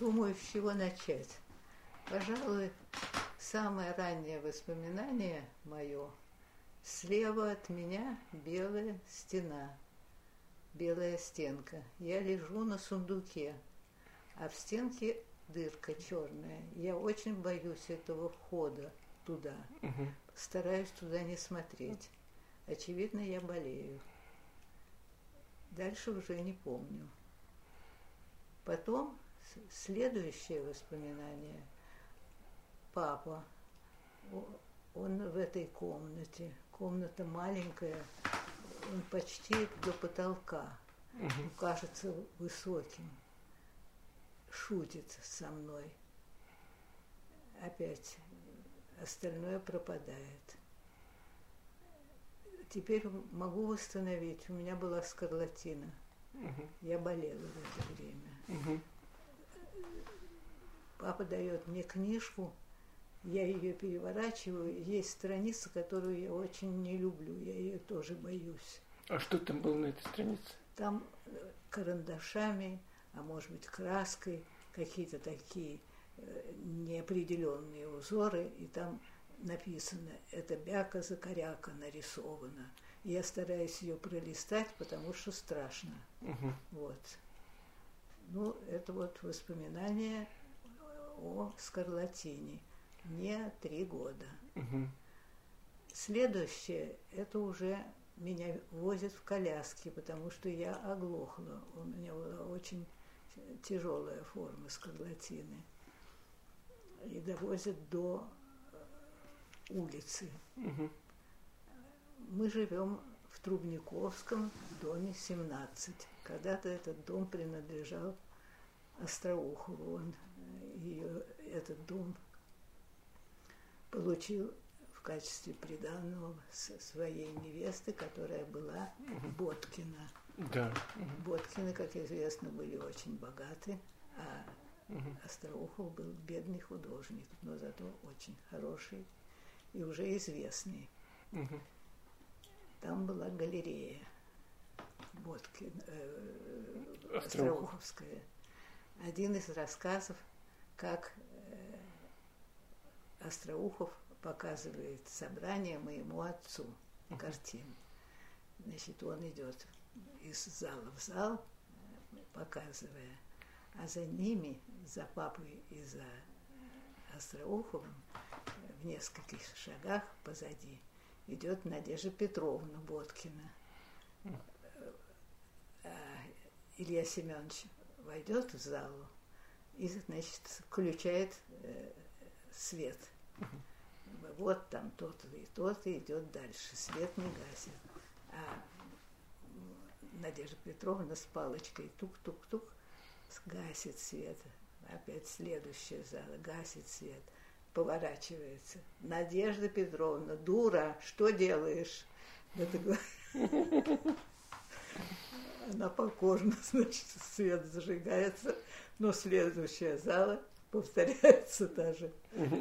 думаю, с чего начать. Пожалуй, самое раннее воспоминание мое слева от меня белая стена, белая стенка. Я лежу на сундуке, а в стенке дырка черная. Я очень боюсь этого входа туда. Мгм. Стараюсь туда не смотреть. Очевидно, я болею. Дальше уже не помню. Потом следующее воспоминание. Папа. Он в этой комнате. Комната маленькая. Он почти до потолка. Мгм. Кажется высоким. Шутит со мной. Опять остальное пропадает. Теперь могу восстановить. У меня была скарлатина. Мгм. Я болела в это время. Мгм. Папа дает мне книжку, я ее переворачиваю. Есть страница, которую я очень не люблю. Я ее тоже боюсь. А что там было на этой странице? Там э, карандашами, а может быть краской, какие-то такие э, неопределенные узоры, и там написано «это бяка за коряка нарисовано». И я стараюсь ее пролистать, потому что страшно. Мгм. Вот. Ну, это вот воспоминания о скарлатине. Мне три года. Мгм. Следующее, это уже меня возят в коляске, потому что я оглохла. У меня была очень тяжелая форма скарлатины. И довозят до э, улицы. Мгм. Мы живем в Трубниковском доме 17. Когда-то этот дом принадлежал Остроухову. Он э, ее, этот дом получил в качестве приданного своей невесты, которая была Боткина. Да. Боткины, как известно, были очень богаты, а. Остроухов был бедный художник, но зато очень хороший и уже известный. Там была галерея Боткин, э, Остроухов. Остроуховская. Один из рассказов, как э, Остроухов показывает собрание моему отцу картин. Значит, он идет из зала в зал, э, показывая, а за ними, за папой и за Остроуховым, э, в нескольких шагах позади, идет Надежда Петровна Боткина. А Илья Семенович войдет в залу и, значит, включает э, свет. Вот там тот и тот и идет дальше. Свет не гасит. А Надежда Петровна с палочкой тук-тук-тук гасит свет. Опять следующая зала гасит свет. Поворачивается. Надежда Петровна, дура, что делаешь? Она покорно, значит, свет зажигается, но следующая зала повторяется та же.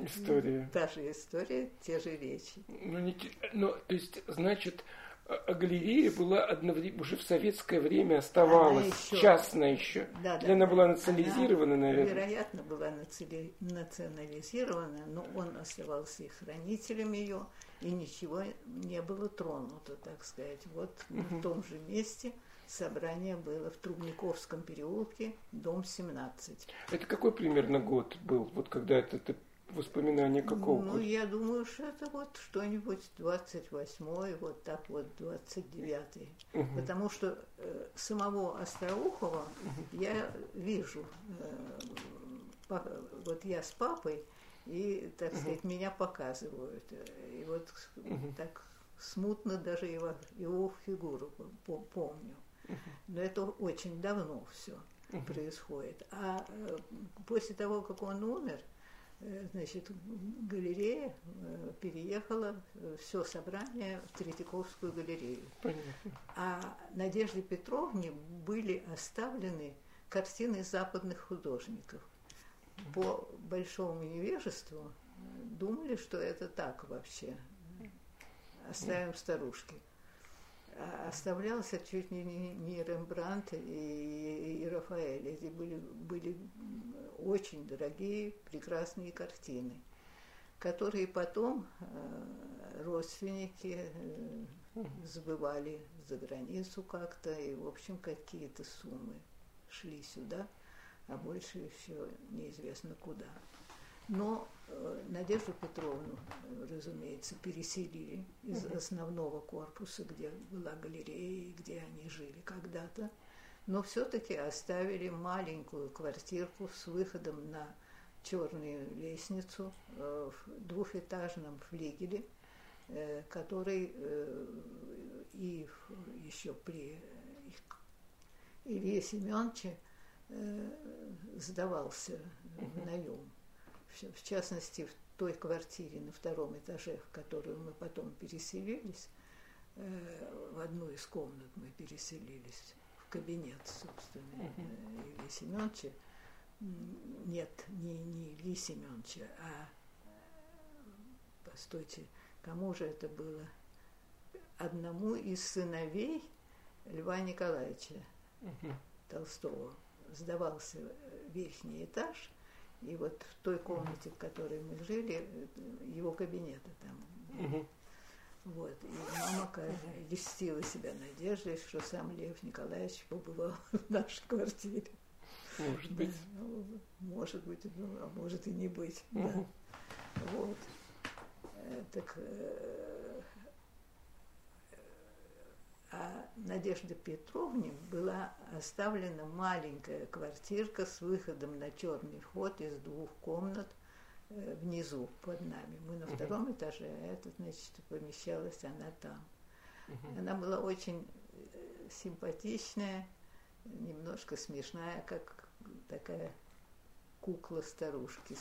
История. та же история, те же речи. Ну, не, ну, то есть, значит, а- а галерея была одновременно, уже в советское время оставалась еще- частная еще. Да, Или да. она была национализирована, Она, наверное? Вероятно, была нацели- национализирована, но он оставался и хранителем ее, и ничего не было тронуто, так сказать. Вот в том же месте собрание было в Трубниковском переулке, дом 17. Это какой примерно год был, вот когда это, это воспоминание какого Ну, года? я думаю, что это вот что-нибудь 28-й, вот так вот 29-й. Мгм. Потому что э, самого Остроухова я вижу. э, вот я с папой, и, так сказать, меня показывают. И вот так смутно даже его, его фигуру по- помню. Но это очень давно все происходит. А э, после того, как он умер, э, значит, галерея э, переехала, все собрание в Третьяковскую галерею. Понятно. А Надежде Петровне были оставлены картины западных художников. По большому невежеству думали, что это так вообще. Оставим старушки. А оставлялся чуть не, не, не Рембрандт и, и Рафаэль. Эти были, были очень дорогие, прекрасные картины, которые потом э, родственники э, сбывали за границу как-то, и, в общем, какие-то суммы шли сюда, а больше еще неизвестно куда. Но э, Надежду Петровну, разумеется, переселили из основного корпуса, где была галерея, и где они жили когда-то, но все-таки оставили маленькую квартирку с выходом на черную лестницу э, в двухэтажном флигеле, э, который и еще при Илье Семеновиче сдавался в наем. В частности, в той квартире на втором этаже, в которую мы потом переселились, в одну из комнат мы переселились, в кабинет, собственно, Ильи Семеновича, нет, не, не Ильи Семеновича, а, постойте, кому же это было? Одному из сыновей Льва Николаевича угу. Толстого сдавался верхний этаж, и вот в той комнате, в которой мы жили, его кабинета там. Угу. Вот. И мама льстила себя надеждой, что сам Лев Николаевич побывал в нашей квартире. Может быть. Да, ну, может быть, ну, а может и не быть. Угу. Да. Вот. Э, так, э, а Надежде Петровне была оставлена маленькая квартирка с выходом на черный вход из двух комнат э, внизу под нами. Мы на втором uh этаже, а это, значит, помещалась она там. uh Она была очень симпатичная, немножко смешная, как такая кукла старушки,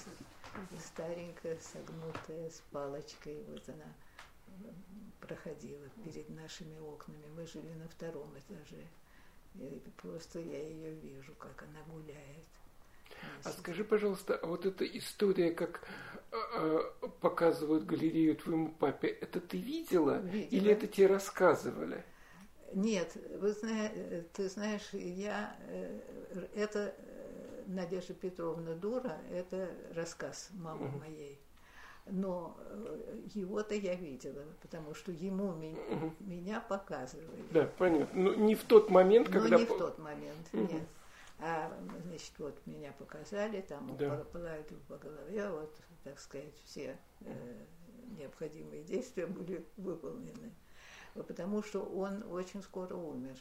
старенькая, согнутая, с палочкой. Вот она проходила перед нашими окнами. Мы жили на втором этаже. И просто я ее вижу, как она гуляет. А скажи, пожалуйста, а вот эта история, как э, показывают галерею твоему папе, это ты видела, видела или это тебе рассказывали? Нет, вы знаете, ты знаешь, я э, это Надежда Петровна дура, это рассказ мамы угу. моей. Но э, его-то я видела, потому что ему меня, угу. меня показывали. Да, понятно. Но ну, не в тот момент, когда... Ну, не в тот момент, угу. нет. А, значит, вот меня показали, там да. погладили по голове, вот, так сказать, все э, необходимые действия были выполнены. Потому что он очень скоро умер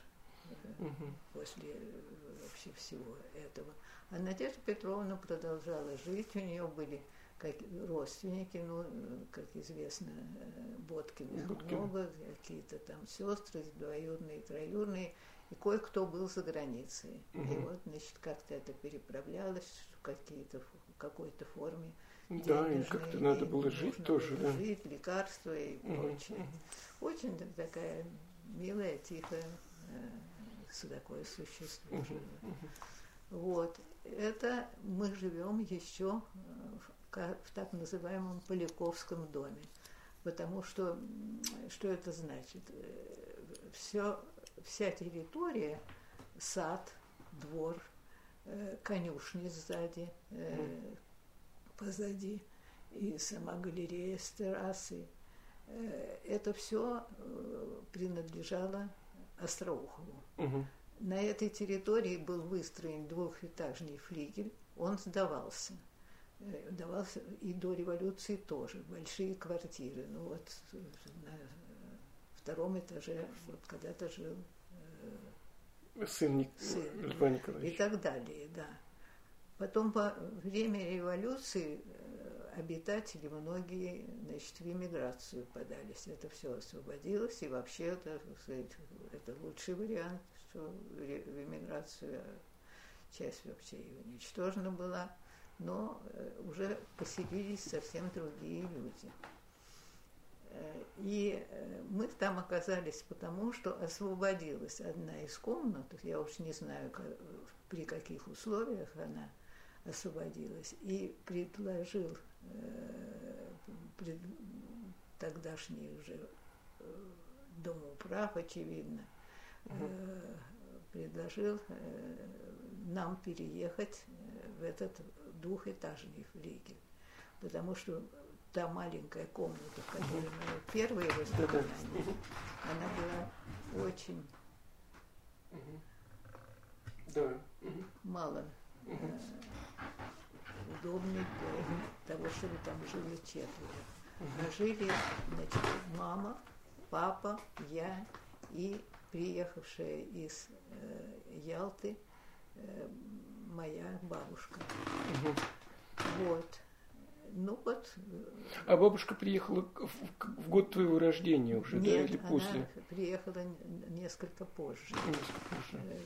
угу. после вообще всего этого. А Надежда Петровна продолжала жить, у нее были как родственники, ну, как известно, Боткиных Боткин. много, какие-то там сестры, двоюродные, троюродные, и кое-кто был за границей. Угу. И вот, значит, как-то это переправлялось в какие-то в какой-то форме. Да, и как-то надо было жить тоже, было да. Жить, лекарства и угу. прочее. Угу. Очень такая милая, тихая, э, такое существо. Угу. Вот это мы живем еще э, в так называемом Поляковском доме. Потому что, что это значит? Э, Все, вся территория, сад, двор, э, конюшни сзади, позади, и сама галерея с террасой, это все принадлежало Остроухову. Угу. На этой территории был выстроен двухэтажный флигель, он сдавался. Э, давался и до революции тоже, большие квартиры. Ну вот на втором этаже вот когда-то жил э, сын, сын Льва Николаевича. И так далее, да. Потом по время революции э, обитатели многие, значит, в эмиграцию подались. Это все освободилось, и вообще это, это лучший вариант что в эмиграцию часть вообще и уничтожена была, но э, уже поселились совсем другие люди. Э, и э, мы там оказались потому, что освободилась одна из комнат, я уж не знаю, при каких условиях она освободилась, и предложил тогдашний уже Домоуправ, очевидно, Э, предложил э, нам переехать в этот двухэтажный флигель. Потому что та маленькая комната, в которой мы первые воспоминания, она была очень да. мало э, удобной для того, чтобы там жили четверо. А жили, значит, мама, папа, я и приехавшая из э, Ялты э, моя бабушка. Вот. Ну вот. А бабушка приехала в, в год твоего рождения уже, Нет, да, или она после? приехала несколько позже. Несколько позже. Э,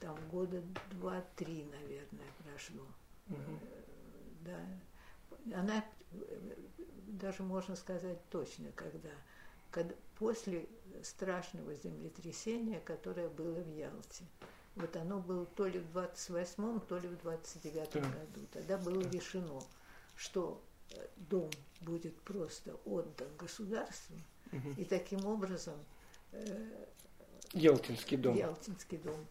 Там года два-три, наверное, прошло. Мгм. Да. Она э, даже можно сказать точно, когда, когда после страшного землетрясения, которое было в Ялте. Вот оно было то ли в 28-м, то ли в 29-м Да. году. Тогда было решено, что э, дом будет просто отдан государству, Мгм. и таким образом э, Ялтинский дом. Ялтинский дом.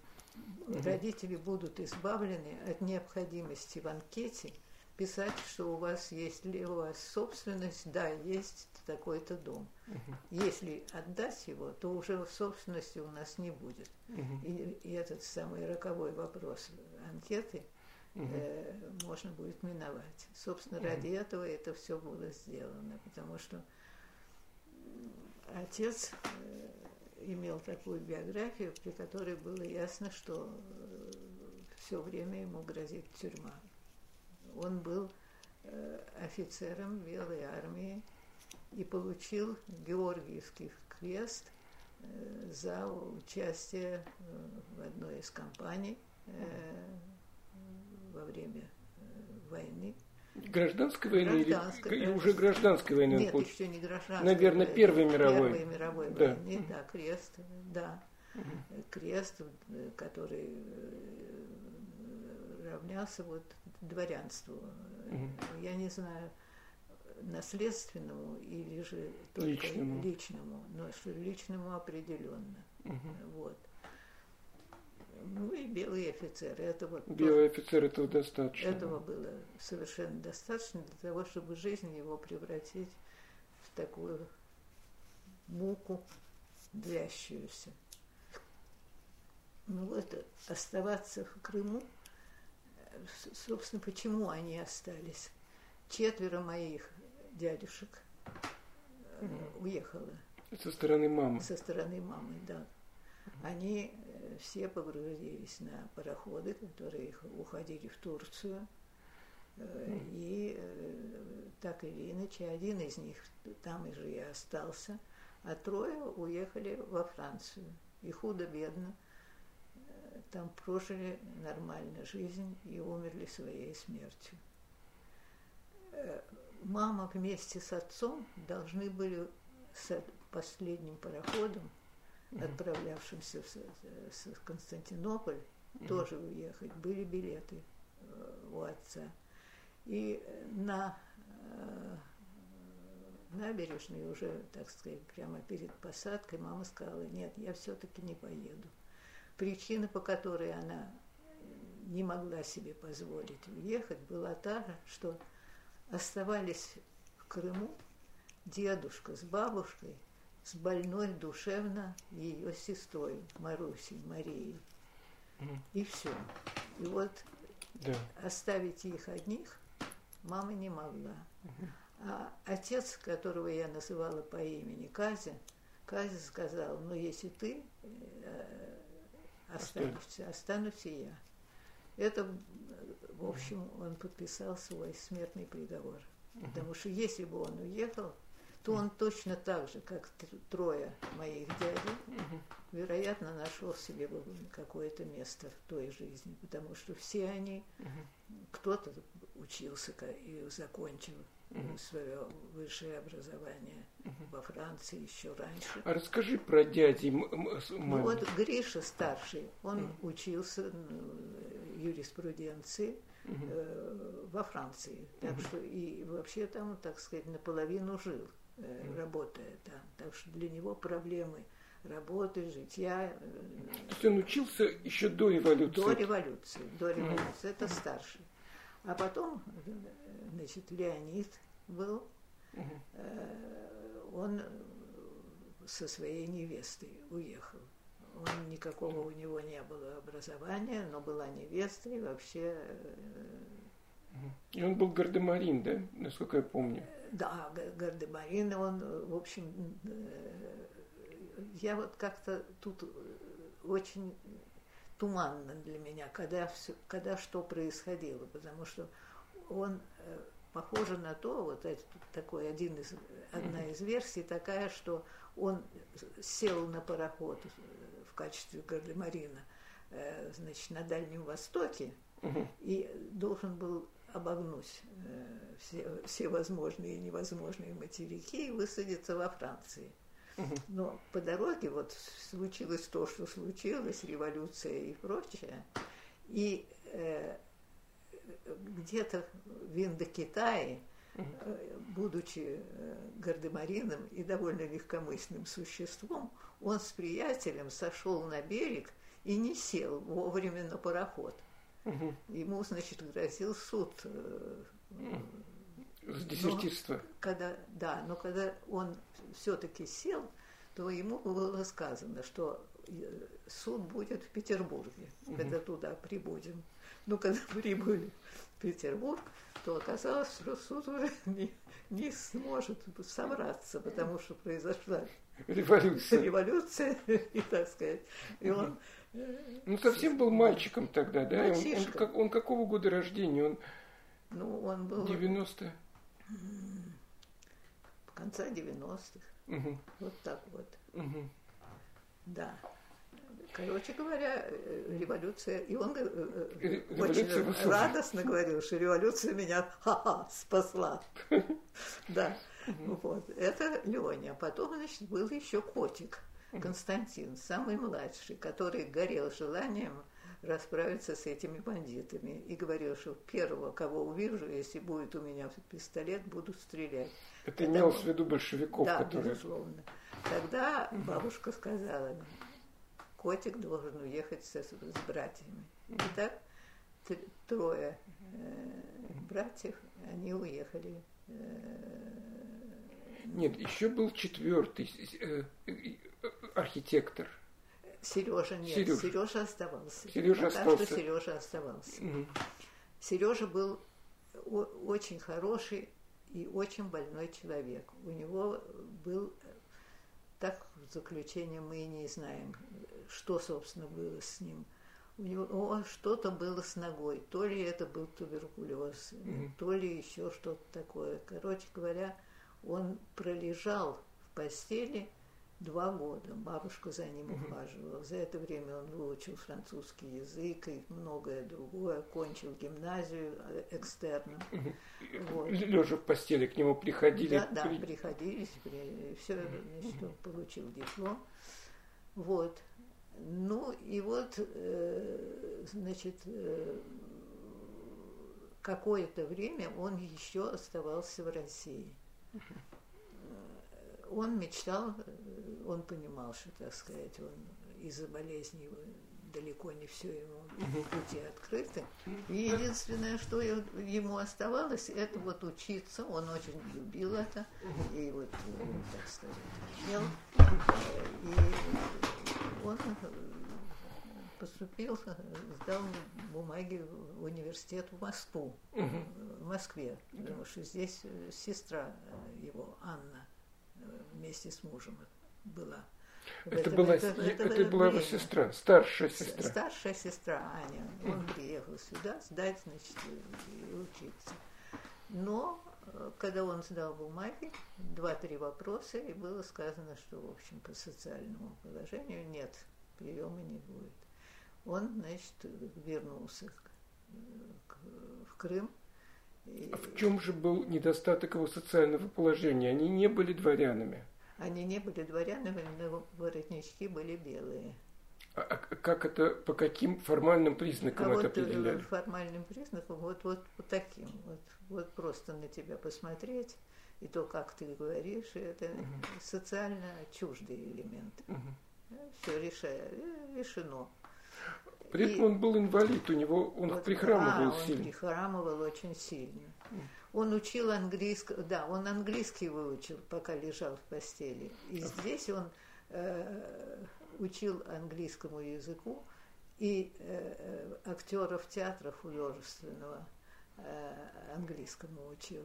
Родители будут избавлены от необходимости в анкете писать, что у вас есть ли у вас собственность, да, есть такой-то дом. Если отдать его, то уже собственности у нас не будет. Мгм. И, и этот самый роковой вопрос анкеты Мгм. э, можно будет миновать. Собственно, ради этого это все было сделано, потому что отец э, имел такую биографию, при которой было ясно, что все время ему грозит тюрьма. Он был э, офицером Белой армии и получил Георгиевский крест э, за участие э, в одной из кампаний во время войны. Гражданской войны Гражданской, или да. уже гражданской войны? он Нет, получил? еще не гражданской. Наверное, войны. Первой мировой. Первой мировой Да. войны, да, крест, да. Крест, э, который равнялся вот дворянству. Мгм. Я не знаю, наследственному или же только Личному. личному, но что личному определенно. Мгм. Вот. Ну и белые офицеры. Это вот тоже- Белый офицер этого достаточно. этого было совершенно достаточно для того, чтобы жизнь его превратить в такую муку длящуюся. Ну вот, оставаться в Крыму, собственно, почему они остались? Четверо моих дядюшек э, уехало Со стороны мамы. со стороны мамы, да. Они э, все погрузились на пароходы, которые уходили в Турцию. Э, И так или иначе, один из них там же и остался, а трое уехали во Францию. И худо-бедно там прожили нормально жизнь и умерли своей смертью. Э, Мама вместе с отцом должны были с последним пароходом, отправлявшимся в, Константинополь, тоже уехать. Были билеты э, у отца. И на э, набережной уже, так сказать, прямо перед посадкой мама сказала, нет, я все-таки не поеду. Причина, по которой она не могла себе позволить уехать, была та, что оставались в Крыму дедушка с бабушкой, с больной душевно ее сестрой Марусей, Марией. Мгм. И все. И вот Да. оставить их одних мама не могла. А отец, которого я называла по имени Казя, Казя сказал, ну если ты останешься, останусь и я. Это, в общем, он подписал свой смертный приговор. Потому что если бы он уехал, то он точно так же, как трое моих дядей, вероятно, нашел себе бы какое-то место в той жизни, потому что все они, кто-то учился и закончил свое высшее образование во Франции еще раньше. А расскажи про дяди Ну вот Гриша старший, он учился ну, юриспруденции э, во Франции, так что и вообще там, так сказать, наполовину жил, э, работая там, так что для него проблемы работы, житья э, То есть он учился еще до революции. до революции, до революции, это старший. А потом, значит, Леонид был, угу. он со своей невестой уехал. Он, никакого у него не было образования, но была невеста и вообще... И он был гардемарин, да, насколько я помню? Да, гардемарин, он, в общем, я вот как-то тут очень туманно для меня, когда, все, когда что происходило, потому что он э, похоже на то, вот это такой один из, одна из версий такая, что он сел на пароход в качестве гардемарина, э, значит, на Дальнем Востоке и должен был обогнуть э, все, все возможные и невозможные материки и высадиться во Франции. Но по дороге вот случилось то, что случилось, революция и прочее. И э, где-то в Индокитае, э, будучи э, гардемарином и довольно легкомысленным существом, он с приятелем сошел на берег и не сел вовремя на пароход. Ему, значит, грозил суд. С десертирства. Когда, да, но когда он все-таки сел, то ему было сказано, что э, суд будет в Петербурге, угу. когда туда прибудем. Но когда прибыли в Петербург, то оказалось, что суд уже не, не сможет собраться, потому что произошла революция. Революция, и так сказать. И он э, ну, совсем был мальчиком тогда, да? Он, он, как, он какого года рождения? Он, ну, он был... 90 конца 90-х. Угу. Вот так вот. Угу. Да. Короче говоря, э, революция, и он э, э, революция очень радостно говорил, что революция меня ха-ха, спасла. Да, вот. Это Леня. Потом, значит, был еще котик Константин, самый младший, который горел желанием расправиться с этими бандитами. И говорил, что первого, кого увижу, если будет у меня пистолет, буду стрелять. Это имел в виду большевиков, да, которые... безусловно. Тогда бабушка сказала, котик должен уехать с, с братьями. Итак, трое э, братьев, они уехали. Э, Нет, еще был четвертый э, э, архитектор. Сережа нет, Сережа, Сережа оставался. Сережа Пока остался. что Сережа оставался. Угу. Сережа был очень хороший и очень больной человек. У него был, так в заключение мы и не знаем, что, собственно, было с ним. У него что-то было с ногой, то ли это был туберкулез, mm-hmm. то ли еще что-то такое. Короче говоря, он пролежал в постели два года. Бабушка за ним ухаживала. За это время он выучил французский язык и многое другое. Кончил гимназию э, экстерном. Вот. Лежа в постели к нему приходили. Да, да, приходили. Все, значит, он получил диплом. Вот. Ну и вот, э, значит, э, какое-то время он еще оставался в России он мечтал, э, он понимал, что, так сказать, он из-за болезни далеко не все ему пути открыты. И единственное, что ему оставалось, это вот учиться. Он очень любил это. И вот, э, так сказать, умел. И он поступил, сдал бумаги в университет в Москву, в Москве, потому что здесь сестра его, Анна, вместе с мужем была. Это, это, была, это, это, это была его сестра, старшая сестра. Старшая сестра Аня. Он приехал сюда сдать, значит, и учиться. Но э, когда он сдал бумаги, два-три вопроса, и было сказано, что, в общем, по социальному положению нет, приема не будет. Он, значит, вернулся к, в Крым, в чем же был недостаток его социального положения? Они не были дворянами. Они не были дворянами, но воротнички были белые. А, а как это, по каким формальным признакам а это вот э, определяли? формальным признаком, вот, вот, вот таким, вот, вот просто на тебя посмотреть, и то, как ты говоришь, это угу. социально чуждый элемент. Угу. Все э, решено. При этом и, он был инвалид, у него он вот, прихрамывал да, сильно. он прихрамывал очень сильно. Он учил английский, да, он английский выучил, пока лежал в постели. И здесь он э, учил английскому языку и э, актеров театра художественного э, английскому учил.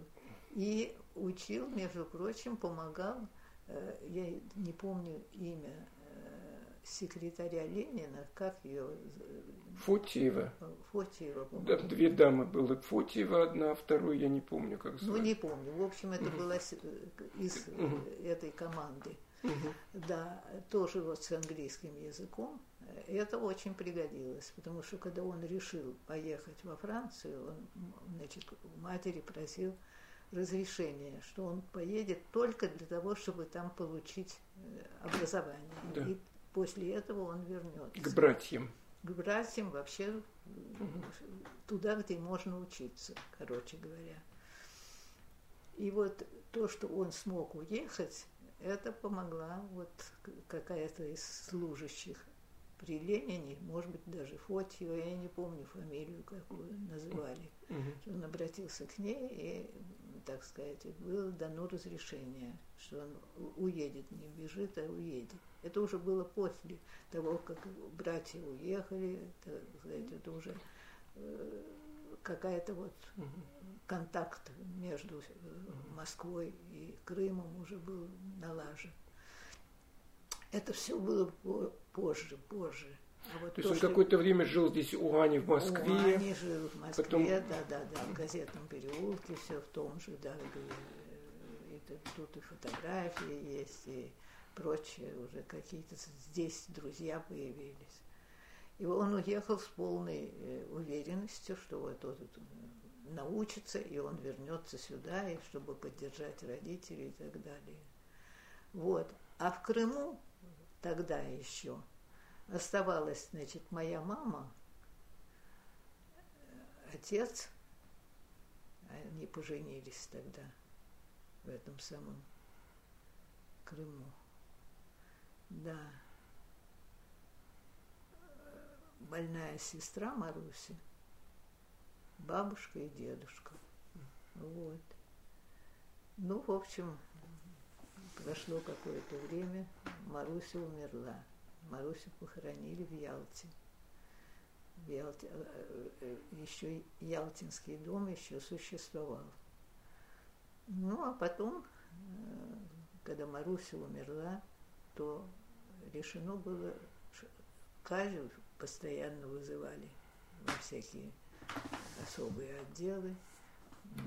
И учил, между прочим, помогал, э, я не помню имя секретаря Ленина, как ее... Фотиева. Фотиева, да, Две дамы было. Фотиева одна, вторую я не помню, как звали. Ну, не помню. В общем, это была из этой команды. Да, тоже вот с английским языком. Это очень пригодилось, потому что когда он решил поехать во Францию, он, значит, у матери просил разрешение, что он поедет только для того, чтобы там получить э, образование. Да. И после этого он вернется. К братьям. К братьям вообще угу. туда, где можно учиться, короче говоря. И вот то, что он смог уехать, это помогла вот какая-то из служащих при Ленине, может быть, даже Фотьева, я не помню фамилию, какую называли. Uh-huh. Он обратился к ней, и, так сказать, было дано разрешение, что он уедет, не бежит, а уедет. Это уже было после того, как братья уехали, так сказать, это уже э, какая-то вот контакт между э, Москвой и Крымом уже был налажен. Это все было позже, позже. А вот то, то есть он какое-то время жил здесь у Ани в Москве. У Ани жил в Москве, потом... да, да, да, в газетном переулке, все в том же, да, и, и тут и фотографии есть, и прочее, уже какие-то здесь друзья появились. И он уехал с полной э, уверенностью, что вот он научится, и он вернется сюда, и чтобы поддержать родителей и так далее. Вот. А в Крыму тогда еще оставалась, значит, моя мама, отец, они поженились тогда в этом самом Крыму. Да. Больная сестра Маруси, бабушка и дедушка. Вот. Ну, в общем, прошло какое-то время, Маруся умерла. Марусю похоронили в Ялте. В Ялте э, э, еще Ялтинский дом еще существовал. Ну, а потом, э, когда Маруся умерла, то решено было, Казю постоянно вызывали во всякие особые отделы.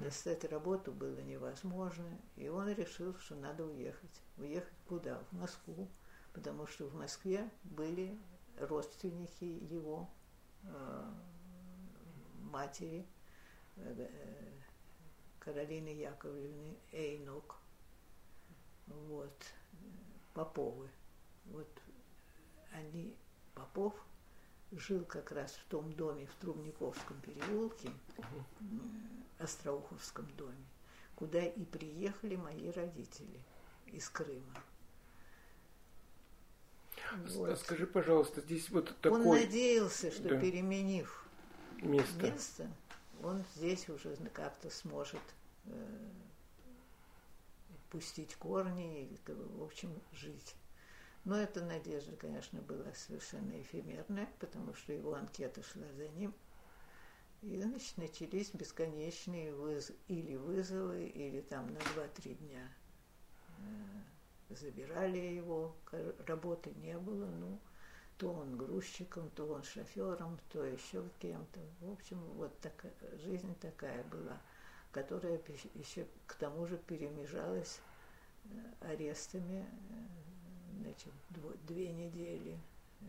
Достать работу было невозможно, и он решил, что надо уехать. Уехать куда? В Москву, потому что в Москве были родственники его э, матери, э, Каролины Яковлевны Эйнок. Вот. Поповы. Вот они, Попов, жил как раз в том доме в Трубниковском переулке, Остроуховском доме, куда и приехали мои родители из Крыма. Вот. Скажи, пожалуйста, здесь вот такой... Он надеялся, что да. переменив место. место, он здесь уже как-то сможет э, пустить корни и, в общем, жить. Но эта надежда, конечно, была совершенно эфемерная, потому что его анкета шла за ним. И, значит, начались бесконечные выз... или вызовы, или там на 2-3 дня э, забирали его, работы не было, ну, то он грузчиком, то он шофером, то еще кем-то. В общем, вот такая жизнь такая была которая еще к тому же перемежалась э, арестами, э, значит, две недели, э,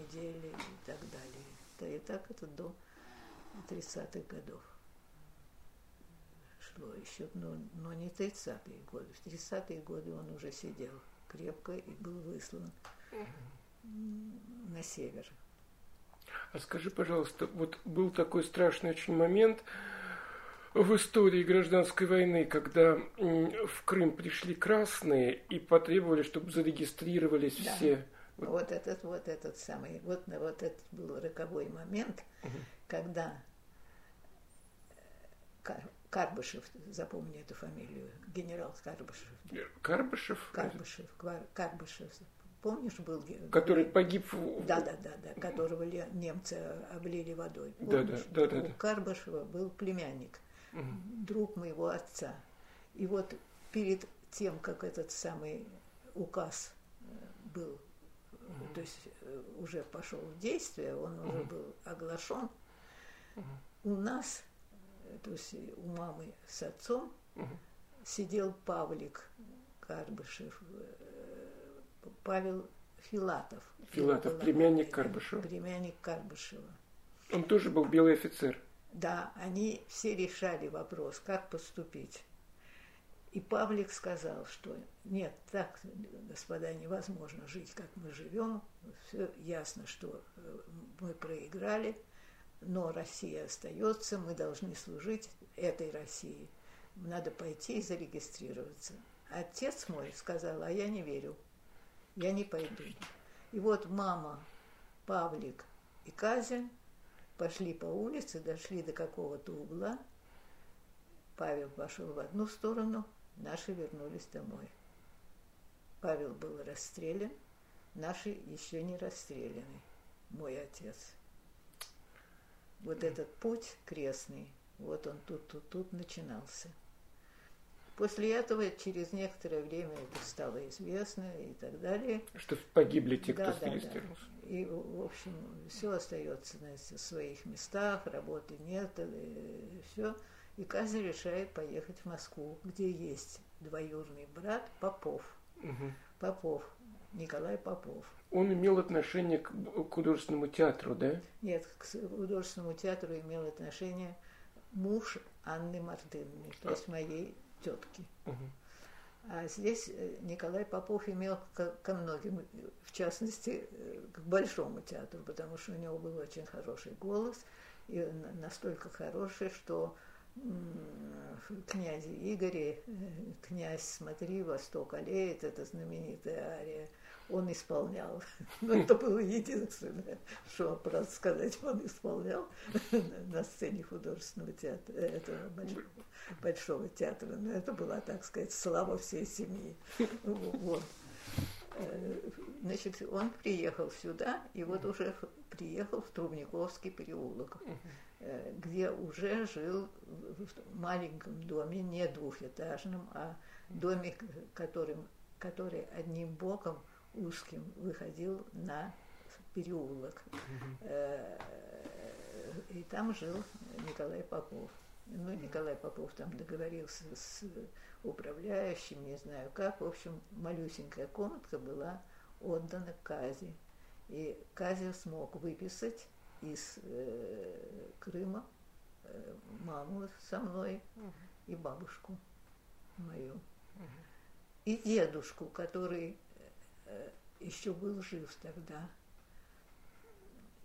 недели и так далее. Да и так это до 30-х годов шло еще, но, но не 30-е годы. В 30-е годы он уже сидел крепко и был выслан на север. А скажи, пожалуйста, вот был такой страшный очень момент, в истории гражданской войны, когда в Крым пришли красные и потребовали, чтобы зарегистрировались да. все Вот. вот этот, вот этот самый, вот, вот этот был роковой момент, угу. когда Карбышев, запомни эту фамилию, генерал Карбышев. Карбышев? Карбышев, Карбышев. Помнишь, был... Который погиб... Да, да, да, да, которого немцы облили водой. Помнишь? Да, да, да, да. У Карбышева был племянник, угу. друг моего отца. И вот перед тем, как этот самый указ э, был, угу. то есть э, уже пошел в действие, он угу. уже был оглашен, угу. у нас то есть у мамы с отцом, угу. сидел Павлик Карбышев, э, Павел Филатов. Филатов, племянник Карбышева. Племянник Карбышева. Он тоже был белый офицер. Да, они все решали вопрос, как поступить. И Павлик сказал, что нет, так, господа, невозможно жить, как мы живем. Все ясно, что э, мы проиграли – но Россия остается, мы должны служить этой России. Надо пойти и зарегистрироваться. Отец мой сказал, а я не верю, я не пойду. И вот мама, Павлик и Казя пошли по улице, дошли до какого-то угла. Павел пошел в одну сторону, наши вернулись домой. Павел был расстрелян, наши еще не расстреляны, мой отец – вот этот путь крестный, вот он тут, тут, тут начинался. После этого, через некоторое время это стало известно и так далее. Что погибли те, да, кто да, да. И, в общем, все остается на своих местах, работы нет, и все. И Казя решает поехать в Москву, где есть двоюродный брат Попов. Угу. Попов, Николай Попов. Он имел отношение к художественному театру, да? Нет, к художественному театру имел отношение муж Анны Мартыновны, то есть моей тетки. Угу. А здесь э, Николай Попов имел ко многим, в частности, э, к Большому театру, потому что у него был очень хороший голос, и настолько хороший, что в князе Игоре э, «Князь, смотри, восток олеет» – это знаменитая ария – он исполнял. Но это было единственное, что, правда сказать, он исполнял на сцене художественного театра, этого большого, большого театра. Но это была, так сказать, слава всей семьи. Вот. Э, значит, он приехал сюда, и вот уже приехал в Трубниковский переулок, э, где уже жил в маленьком доме, не двухэтажном, а доме, которым, который одним боком – узким выходил на переулок. Э, и там жил Николай Попов. Ну, Николай Попов там договорился с управляющим, не знаю как. В общем, малюсенькая комнатка была отдана Казе. И Казя смог выписать из э, Крыма э, маму со мной и бабушку мою. И дедушку, который еще был жив тогда.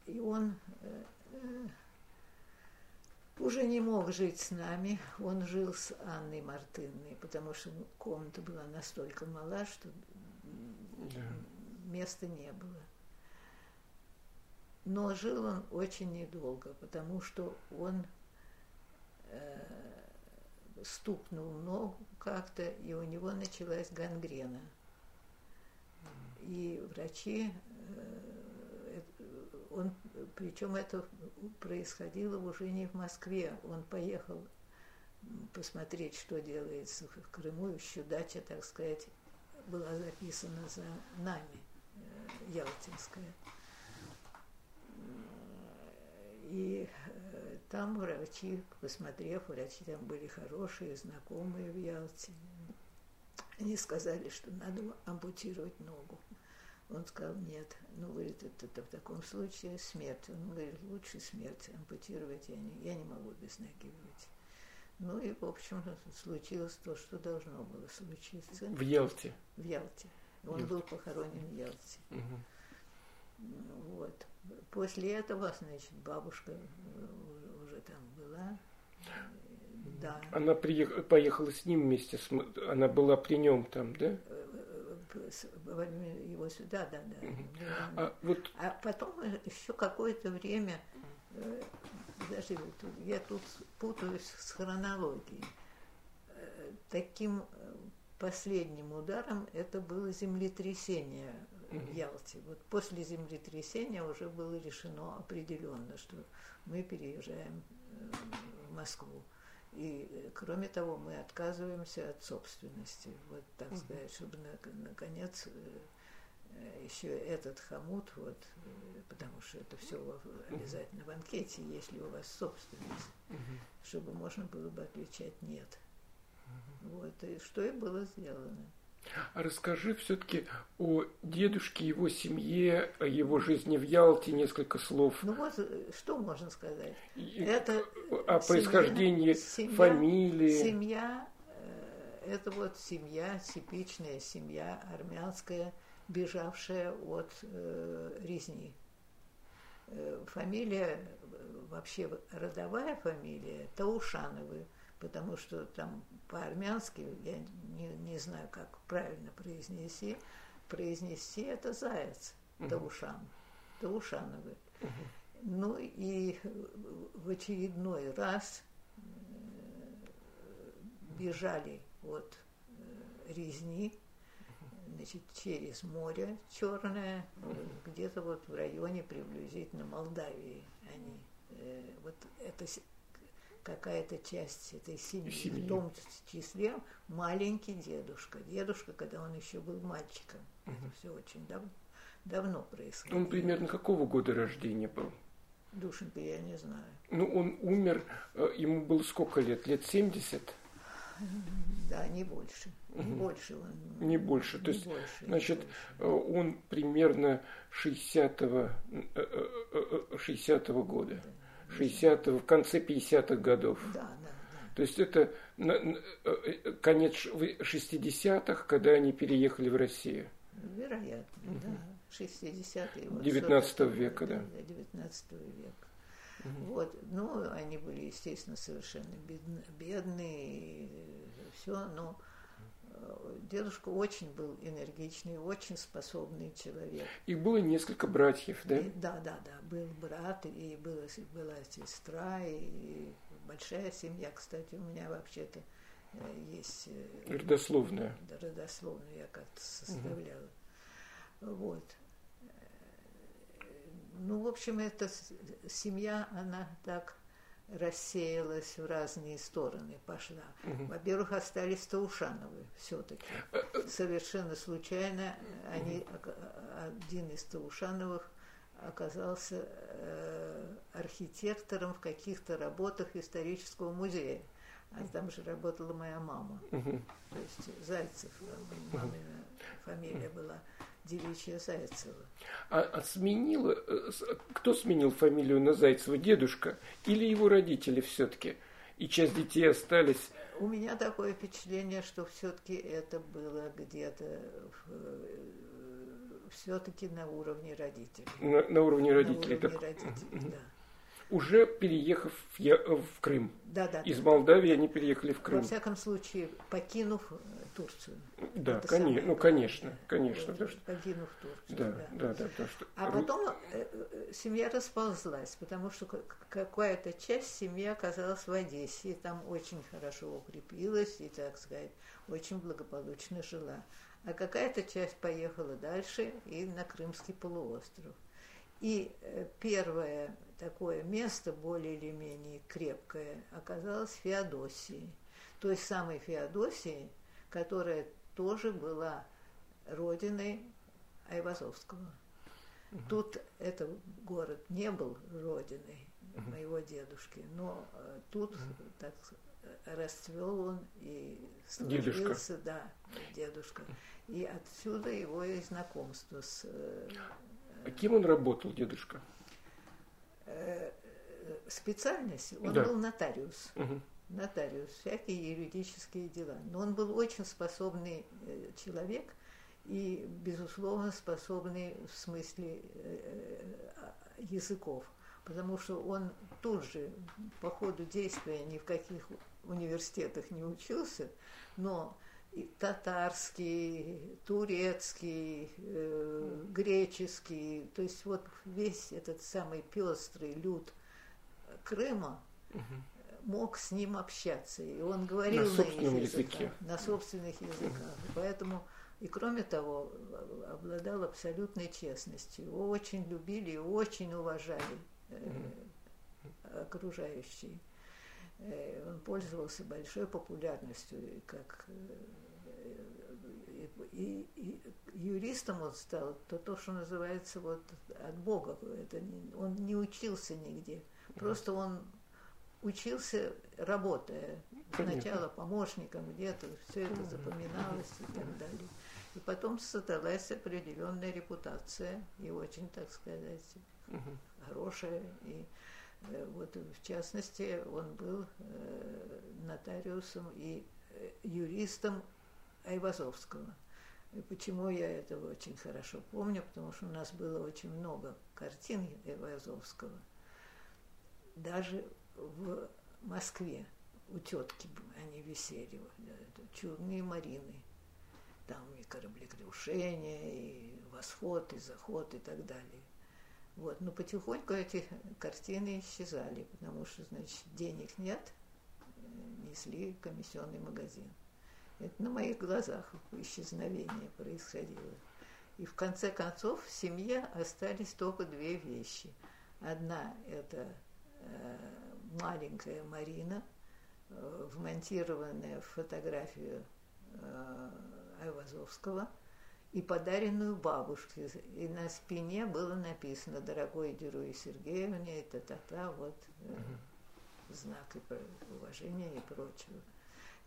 И он э, э, уже не мог жить с нами, он жил с Анной Мартынной, потому что комната была настолько мала, что да. места не было. Но жил он очень недолго, потому что он э, стукнул ногу как-то, и у него началась гангрена – и врачи, э, он, причем это происходило уже не в Москве, он поехал посмотреть, что делается в Крыму, еще дача, так сказать, была записана за нами, э, Ялтинская. И э, там врачи, посмотрев, врачи там были хорошие, знакомые в Ялте, они сказали, что надо ампутировать ногу. Он сказал, нет. Ну, говорит, это, это в таком случае смерть. Он говорит, лучше смерть, ампутировать я не, я не могу без ноги быть. Ну и, в общем, случилось то, что должно было случиться. В Ялте? В Ялте. Он Ялте. был похоронен в Ялте. Угу. Вот. После этого, значит, бабушка уже там была. Да. Она приехала, поехала с ним вместе, с, она была при нем там, да? его сюда, да, да. Угу. А, вот... а потом еще какое-то время, даже я тут путаюсь с хронологией. Таким последним ударом это было землетрясение в Ялте. Вот после землетрясения уже было решено определенно, что мы переезжаем в Москву. И, кроме того, мы отказываемся от собственности, вот так сказать, чтобы, наконец, э, еще этот хомут, вот, э, потому что это все обязательно в анкете, если у вас собственность, чтобы можно было бы отвечать нет. Вот, и что и было сделано. А расскажи все-таки о дедушке, его семье, о его жизни в Ялте, несколько слов. Ну вот, э, что можно сказать? И, это о происхождении семья, фамилии. Семья, э, это вот семья, типичная семья армянская, бежавшая от э, резни. Э, фамилия, вообще родовая фамилия Таушановы – потому что там по-армянски, я не, не знаю, как правильно произнести, произнести это заяц, uh-huh. Таушан, Таушановы. Uh-huh. Ну и в очередной раз э, бежали от э, резни, значит, через море Черное, где-то вот в районе приблизительно Молдавии они. Э, вот это какая-то часть этой семьи, семьи, в том числе маленький дедушка. Дедушка, когда он еще был мальчиком. Угу. Это все очень дав давно происходило. Он примерно какого года рождения был? Душенька, я не знаю. Ну, он умер, э, ему было сколько лет? Лет 70? Да, не больше. Не угу. больше он. Не больше. Не То есть, больше, значит, больше. Э, он примерно 60-го 60 -го года. Да. 60 в конце 50-х годов. Да, да, да. То есть это э, конец 60-х, когда они переехали в Россию. Вероятно, угу. да. 60-е. Вот 19 века, да. да. 19 века. Угу. Вот, ну, они были, естественно, совершенно бедны, бедные, все, но дедушка очень был энергичный, очень способный человек. Их было несколько братьев, да? И, да, да, да. Был брат, и была, была сестра, и большая семья. Кстати, у меня вообще-то э, есть... Э, родословная. Да, родословную я как-то составляла. Угу. Вот. Ну, в общем, эта семья, она так рассеялась в разные стороны, пошла. Угу. Во-первых, остались Таушановы все-таки. Э, э, Совершенно случайно они, один из Таушановых оказался э, архитектором в каких-то работах исторического музея. А там же работала моя мама. То есть Зайцев, мамина фамилия была девичья Зайцева. А, а сменила, э, кто сменил фамилию на Зайцева, дедушка или его родители все-таки? И часть детей остались? У меня такое впечатление, что все-таки это было где-то э, все-таки на уровне родителей. На, на уровне родителей. На уровне так. родителей, да уже переехав в, в Крым. Да, да. Из Молдавии они переехали в Крым. Во всяком случае, покинув э, Турцию. Да, конечно, ну конечно, конечно. Да, что... Покинув Турцию. Да, да, да. да что... А потом э, э, семья расползлась, потому что какая-то часть семьи оказалась в Одессе, и там очень хорошо укрепилась и, так сказать, очень благополучно жила. А какая-то часть поехала дальше и на Крымский полуостров. И первое такое место более или менее крепкое оказалось Феодосией. Той самой Феодосии, которая тоже была родиной Айвазовского. Угу. Тут этот город не был родиной угу. моего дедушки, но э, тут угу. так расцвел он и сложился, да, дедушка. И отсюда его и знакомство с... Э, а кем он работал, дедушка? Э, специальность, он да. был нотариус. Угу. Нотариус, всякие юридические дела. Но он был очень способный э, человек и, безусловно, способный в смысле э, языков. Потому что он тут же по ходу действия ни в каких университетах не учился, но татарский, турецкий, э, греческий, то есть вот весь этот самый пестрый люд Крыма мог с ним общаться, и он говорил на, на собственном языке, на собственных языках, поэтому и кроме того обладал абсолютной честностью. Его очень любили и очень уважали э, окружающие. Э, он пользовался большой популярностью, как э, и, и, юристом он стал, то то, что называется вот от Бога. Это не, он не учился нигде. Просто он учился, работая. Сначала помощником где-то, все это запоминалось и так далее. И потом создалась определенная репутация, и очень, так сказать, хорошая. И Э, вот в частности, он был э, нотариусом и э, юристом Айвазовского. И почему я это очень хорошо помню? Потому что у нас было очень много картин Айвазовского. Даже в Москве у тетки они висели, чудные Марины. Там и кораблекрушение, и восход, и заход, и так далее. Вот. Но потихоньку эти картины исчезали, потому что, значит, денег нет, э, несли комиссионный магазин. Это на моих глазах исчезновение происходило. И в конце концов в семье остались только две вещи. Одна – это э, маленькая Марина, э, вмонтированная в фотографию э, Айвазовского – и подаренную бабушке. И на спине было написано «Дорогой Деруи Сергеевне», это та-та, вот угу. знак и уважения и прочего.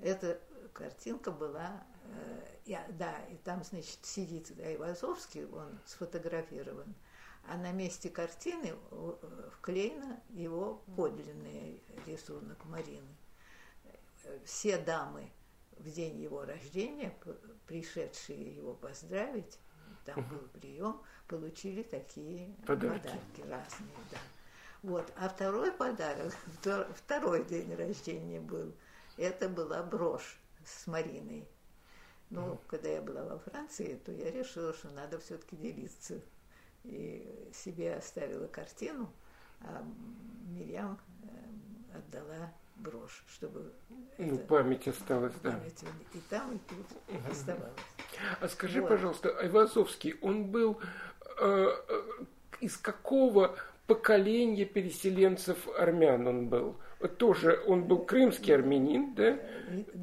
Эта картинка была, э, я, да, и там, значит, сидит Айвазовский, он сфотографирован, а на месте картины вклеено его подлинный рисунок Марины. Все дамы в день его рождения, пришедшие его поздравить, там был прием, получили такие подарки, подарки разные, да. Вот. А второй подарок, второй день рождения был, это была брошь с Мариной. Ну, когда я была во Франции, то я решила, что надо все-таки делиться. И себе оставила картину, а Мирьям э, отдала брошь, чтобы ну, это, память осталась, да. Память и там, и тут угу. оставалась. А скажи, вот. пожалуйста, Айвазовский, он был э, э, из какого поколения переселенцев армян он был? Тоже он был крымский армянин, да?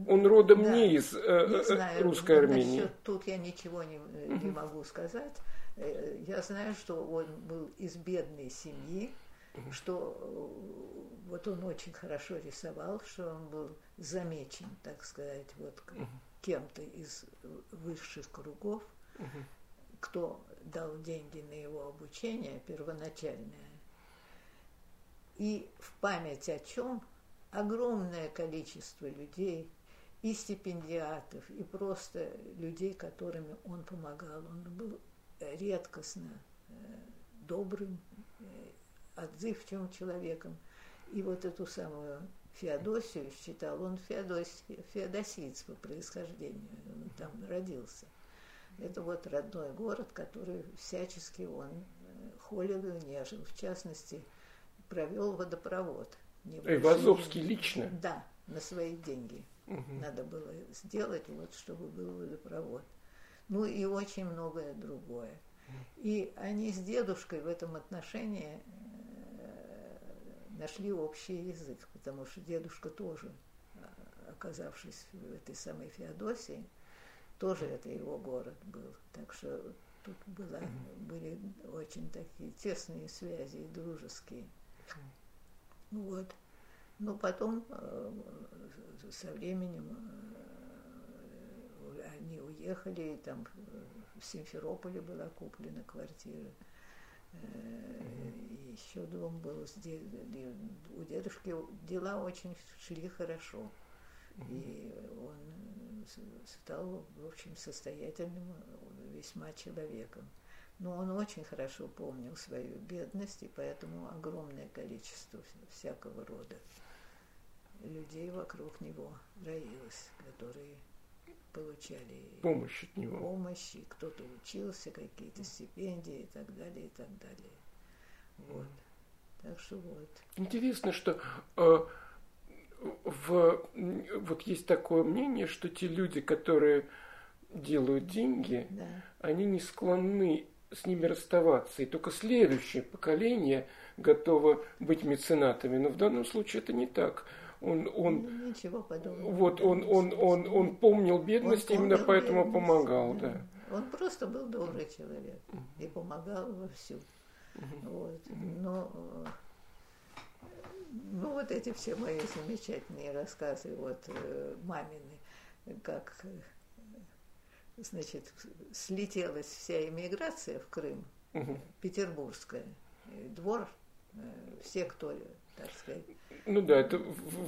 Он родом да, не из э, не знаю, русской Армении. Насчет, тут я ничего не, не могу сказать. Э, я знаю, что он был из бедной семьи, что э, вот он очень хорошо рисовал, что он был замечен, так сказать, вот кем-то из высших кругов, кто дал деньги на его обучение первоначальное. И в память о чем огромное количество людей, и стипендиатов, и просто людей, которыми он помогал. Он был редкостно э, добрым, отзывчивым человеком. И вот эту самую Феодосию считал, он феодос, феодосиец по происхождению, он там родился. Это вот родной город, который всячески он э, холил и нежил. В частности, провел водопровод. Айвазовский лично? Да, на свои деньги. Угу. Надо было сделать, вот, чтобы был водопровод. Ну и очень многое другое. И они с дедушкой в этом отношении нашли общий язык, потому что дедушка тоже, а, оказавшись в этой самой Феодосии, тоже это его город был. Так что тут была, были очень такие тесные связи и дружеские. Ну вот. Но потом э, со временем э, они уехали, и там в Симферополе была куплена квартира. Э, еще дом был, у дедушки дела очень шли хорошо. И он стал, в общем, состоятельным весьма человеком. Но он очень хорошо помнил свою бедность, и поэтому огромное количество всякого рода людей вокруг него роилось, которые получали помощь от него. Помощи, кто-то учился, какие-то стипендии и так далее, и так далее. Вот. Так что вот. Интересно, что э, в, вот есть такое мнение, что те люди, которые делают деньги, Да. они не склонны с ними расставаться. И только следующее поколение готово быть меценатами. Но в данном случае это не так. Он, он, Ну, ничего подобного. вот он, он, он, он помнил бедность, Он именно помнил поэтому бедность, помогал, да. Он просто был добрый человек и помогал во всем. Вот. Но ну вот эти все мои замечательные рассказы, вот э, мамины, как значит слетелась вся иммиграция в Крым, Мгм. петербургская, двор, э, все, кто, так сказать, Ну да, это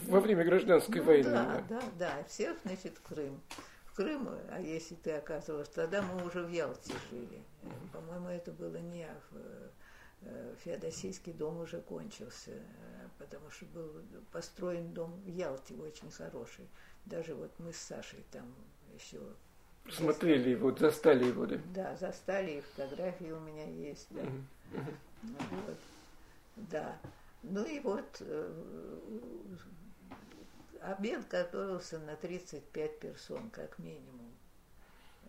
во время гражданской ну, войны. Да, да. да, да, всех, значит, в Крым. В Крым, а если ты оказывался, тогда мы уже в Ялте жили. По-моему, это было не в э, Феодосийский дом уже кончился, э, потому что был построен дом в Ялте очень хороший. Даже вот мы с Сашей там еще Смотрели его, застали его, да. да, застали, и фотографии у меня есть, да. Ну, вот. Да. Ну и вот э, обед готовился на 35 персон, как минимум.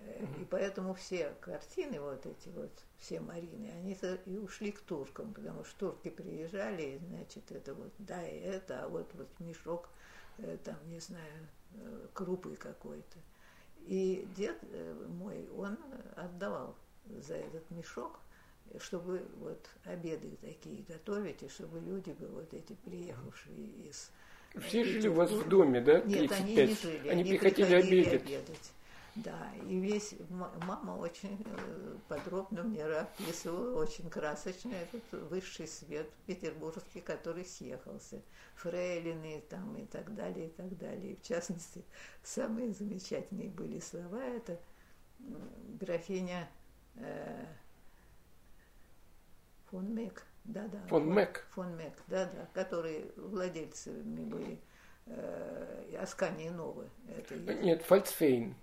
Э, И поэтому все картины, вот эти вот, все Марины, они и ушли к туркам, потому что турки приезжали, и, значит, это вот, да, и это, а вот, вот мешок, э, там, не знаю, крупы какой-то. И дед э, мой, он отдавал за этот мешок, чтобы вот обеды такие готовить, и чтобы люди бы вот эти приехавшие из... э, Все жили у вас в доме, да? Нет, они 35? не жили. Они приходили обедать. обедать. Да, и весь мама очень э, подробно мне описывала, очень красочно этот высший свет петербургский, который съехался. Фрейлины там и так далее, и так далее. И в частности, самые замечательные были слова, это графиня э, фон Мек, да-да. Фон Мек. Фон Мек, да-да, которые владельцами были э, Аскании Новы. Это есть. Нет, Фальцфейн.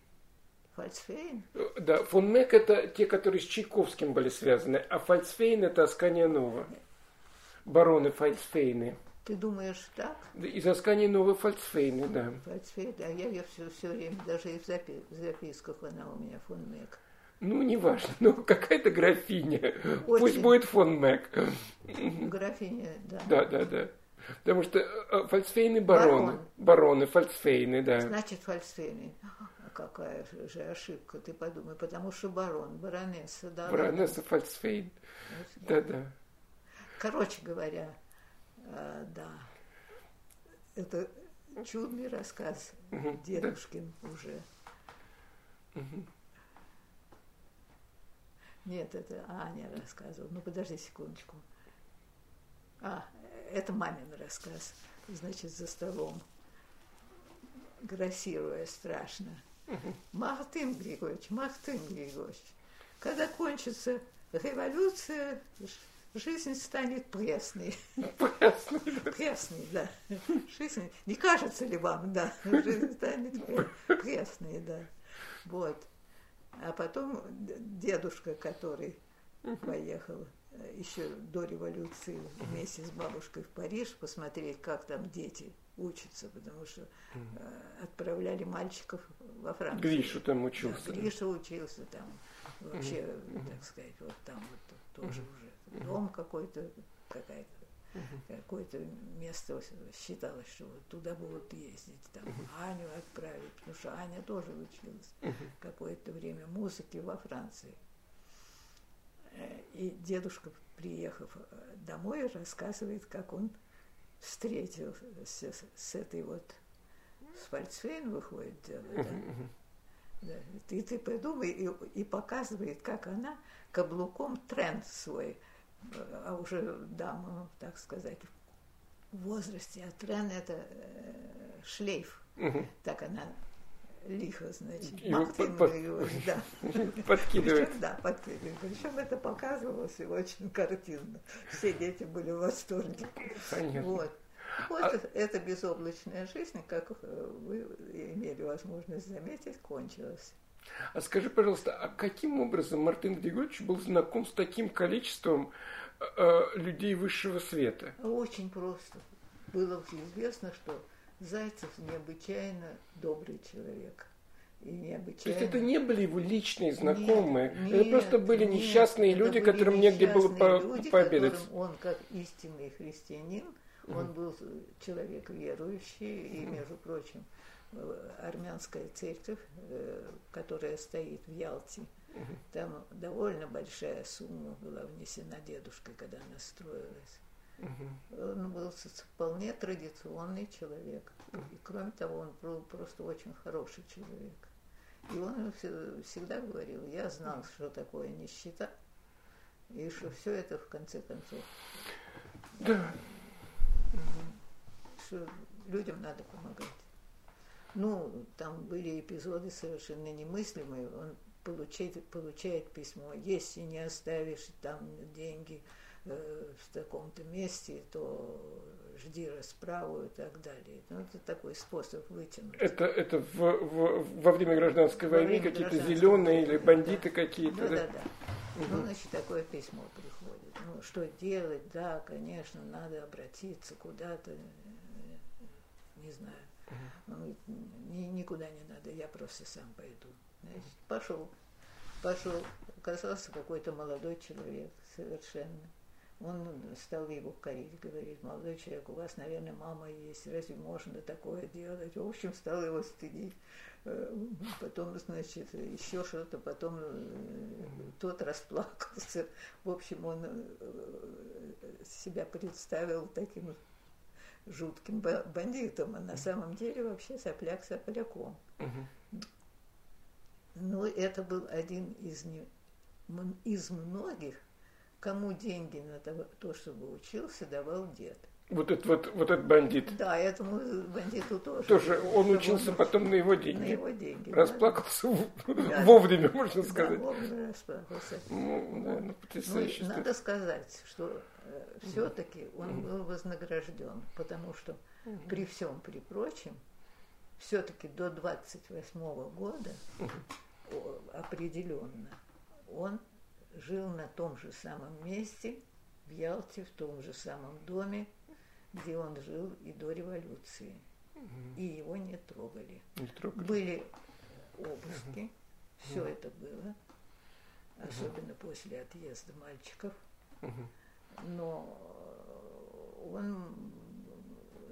Фальцфейн? Э, Да, фон Мек это те, которые с Чайковским были связаны, а Фальцфейн это Аскания Нова. Бароны Фальцфейны. Ты думаешь так? Да, Из Аскании Новы Фальцфейны, да. Фальцфейн, а я ее все, все время, даже и в, запи- в записках она у меня фон Мек. Ну, неважно, ну, какая-то графиня. Очень. Пусть будет фон Мек. Графиня, да. Да, да, да. Потому что э, Фальцфейны бароны. Барон. Бароны, Фальцфейны, да. Значит, Фальцфейны. Какая же- ошибка, ты подумай, потому что барон, баронесса, да. Баронесса Фальцфейн. Да, да. Короче говоря, э, да, это чудный рассказ Мгм, дедушкин уже. Нет, это Аня рассказывала. Ну, подожди секундочку. А, это мамин рассказ. Значит, за столом, грассируя страшно. Мартын Григорьевич, Мартын Григорьевич, когда кончится революция, жизнь станет пресной. Пресной, да. Жизнь, не кажется ли вам, да, жизнь станет пре- пресной, да. Вот. А потом дедушка, который поехал еще до революции вместе с бабушкой в Париж посмотреть, как там дети учатся, потому что э, отправляли мальчиков во Францию. Гришу там Да, учился. Гриша учился там. Вообще, так сказать, вот там вот тоже уже дом какой-то, какая-то какое-то место считалось, что вот туда будут ездить, там Аню отправить, потому что Аня тоже училась какое-то время музыки во Франции. Э, И дедушка, приехав э, домой, рассказывает, как он встретился с, с этой вот с Фальцфейн выходит дело, да? Да, и ты подумай, и, и показывает, как она каблуком тренд свой, а уже дама, так сказать, в возрасте, а тренд это э, шлейф, так она лихо, значит, Его под- Григорьевич, да. Подкидывает. Причем, да, подкидывает. Причем это показывалось и очень картинно. Все дети были в восторге. Понятно. Вот. Вот а... эта безоблачная жизнь, как э, вы имели возможность заметить, кончилась. А скажи, пожалуйста, а каким образом Мартин Григорьевич был знаком с таким количеством э, людей высшего света? Очень просто. Было известно, что Зайцев необычайно добрый человек. И необычайно... То есть это не были его личные знакомые, нет, это просто были нет, несчастные люди, которым негде было по люди, пообедать. Он, как истинный христианин, он был человек верующий, и, между прочим, э, армянская церковь, э, которая стоит в Ялте, там довольно большая сумма была внесена дедушкой, когда она строилась. Он был вполне традиционный человек. И кроме того, он был просто очень хороший человек. И он всегда говорил, я знал, что такое нищета, и что все это в конце концов. Да. Что людям надо помогать. Ну, там были эпизоды совершенно немыслимые. Он получает, получает письмо, если не оставишь там деньги, Э, в таком-то месте, то жди расправу и так далее. Ну, это такой способ вытянуть. Это, это в, в, во время гражданской во войны какие-то зеленые или бандиты да. какие-то? Ну, да, да. да. Угу. Ну, значит, такое письмо приходит. Ну, что делать? Да, конечно, надо обратиться куда-то, не знаю. Он ни, никуда не надо, я просто сам пойду. Значит, пошел. Пошел. Оказался какой-то молодой человек совершенно он стал его корить, говорит, молодой человек, у вас, наверное, мама есть, разве можно такое делать? В общем, стал его стыдить. Э, потом, значит, еще что-то, потом э, тот расплакался. В общем, он э, себя представил таким жутким бандитом, а на самом деле вообще сопляк сопляком. Но это был один из, не, из многих кому деньги на то, то, чтобы учился, давал дед. Вот этот вот, вот этот бандит. Да, этому бандиту тоже. Тоже он учился он потом на его деньги. На его деньги. Расплакался да. вовремя, можно сказать. Да, вовремя расплакался. Ну, да, ну. Ну, надо сказать, что все-таки он был вознагражден, потому что при всем при прочем, все-таки до 28 -го года определенно он жил на том же самом месте, в Ялте, в том же самом доме, где он жил и до революции. И его не трогали. Не трогали. Были обыски, угу. все это было, особенно после отъезда мальчиков. Но он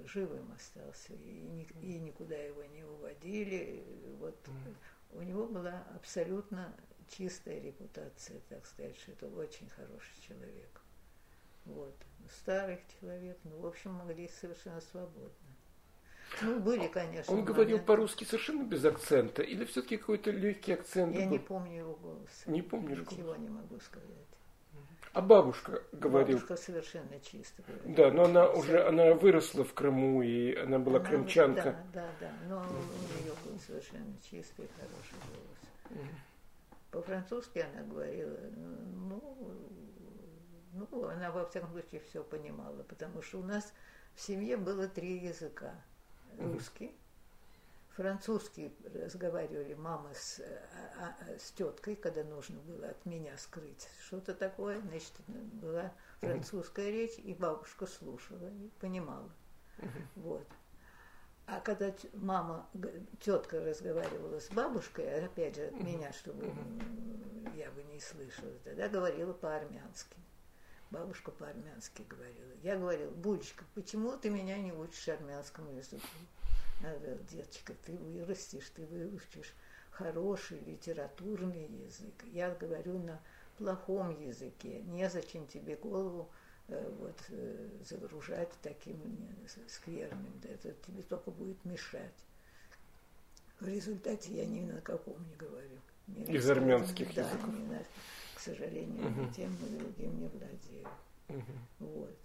живым остался, и, и никуда его не уводили. Вот угу. у него была абсолютно чистая репутация, так сказать, что это очень хороший человек. Вот. Старый человек, ну, в общем, могли совершенно свободно. Ну, были, конечно. Он говорил по-русски совершенно без акцента, или все-таки какой-то легкий акцент? Я был? не помню его голос. Не помнишь Ничего голос? не могу сказать. А бабушка говорила? Бабушка совершенно чисто говорила. Да, но она уже, она выросла в Крыму, и она была она, крымчанка. Да, да, да, но у нее был совершенно чистый, хороший голос. По-французски она говорила, ну, ну, она во всяком случае все понимала, потому что у нас в семье было три языка. Русский, французский разговаривали мама с, а, а, с теткой, когда нужно было от меня скрыть что-то такое, значит, была французская речь, и бабушка слушала и понимала. Вот. А когда мама, тетка разговаривала с бабушкой, опять же от меня, чтобы я бы не слышала, тогда говорила по-армянски. Бабушка по-армянски говорила. Я говорила, Булечка, почему ты меня не учишь армянскому языку? Она говорила, деточка, ты вырастешь, ты выучишь хороший литературный язык. Я говорю на плохом языке. Незачем тебе голову Э, вот, э, загружать таким скверным, да, это тебе только будет мешать. В результате я ни на каком не говорю. Ни Из армянских да, языков? Ни на, к сожалению, угу. тем, ни другим не владею. Угу. Вот.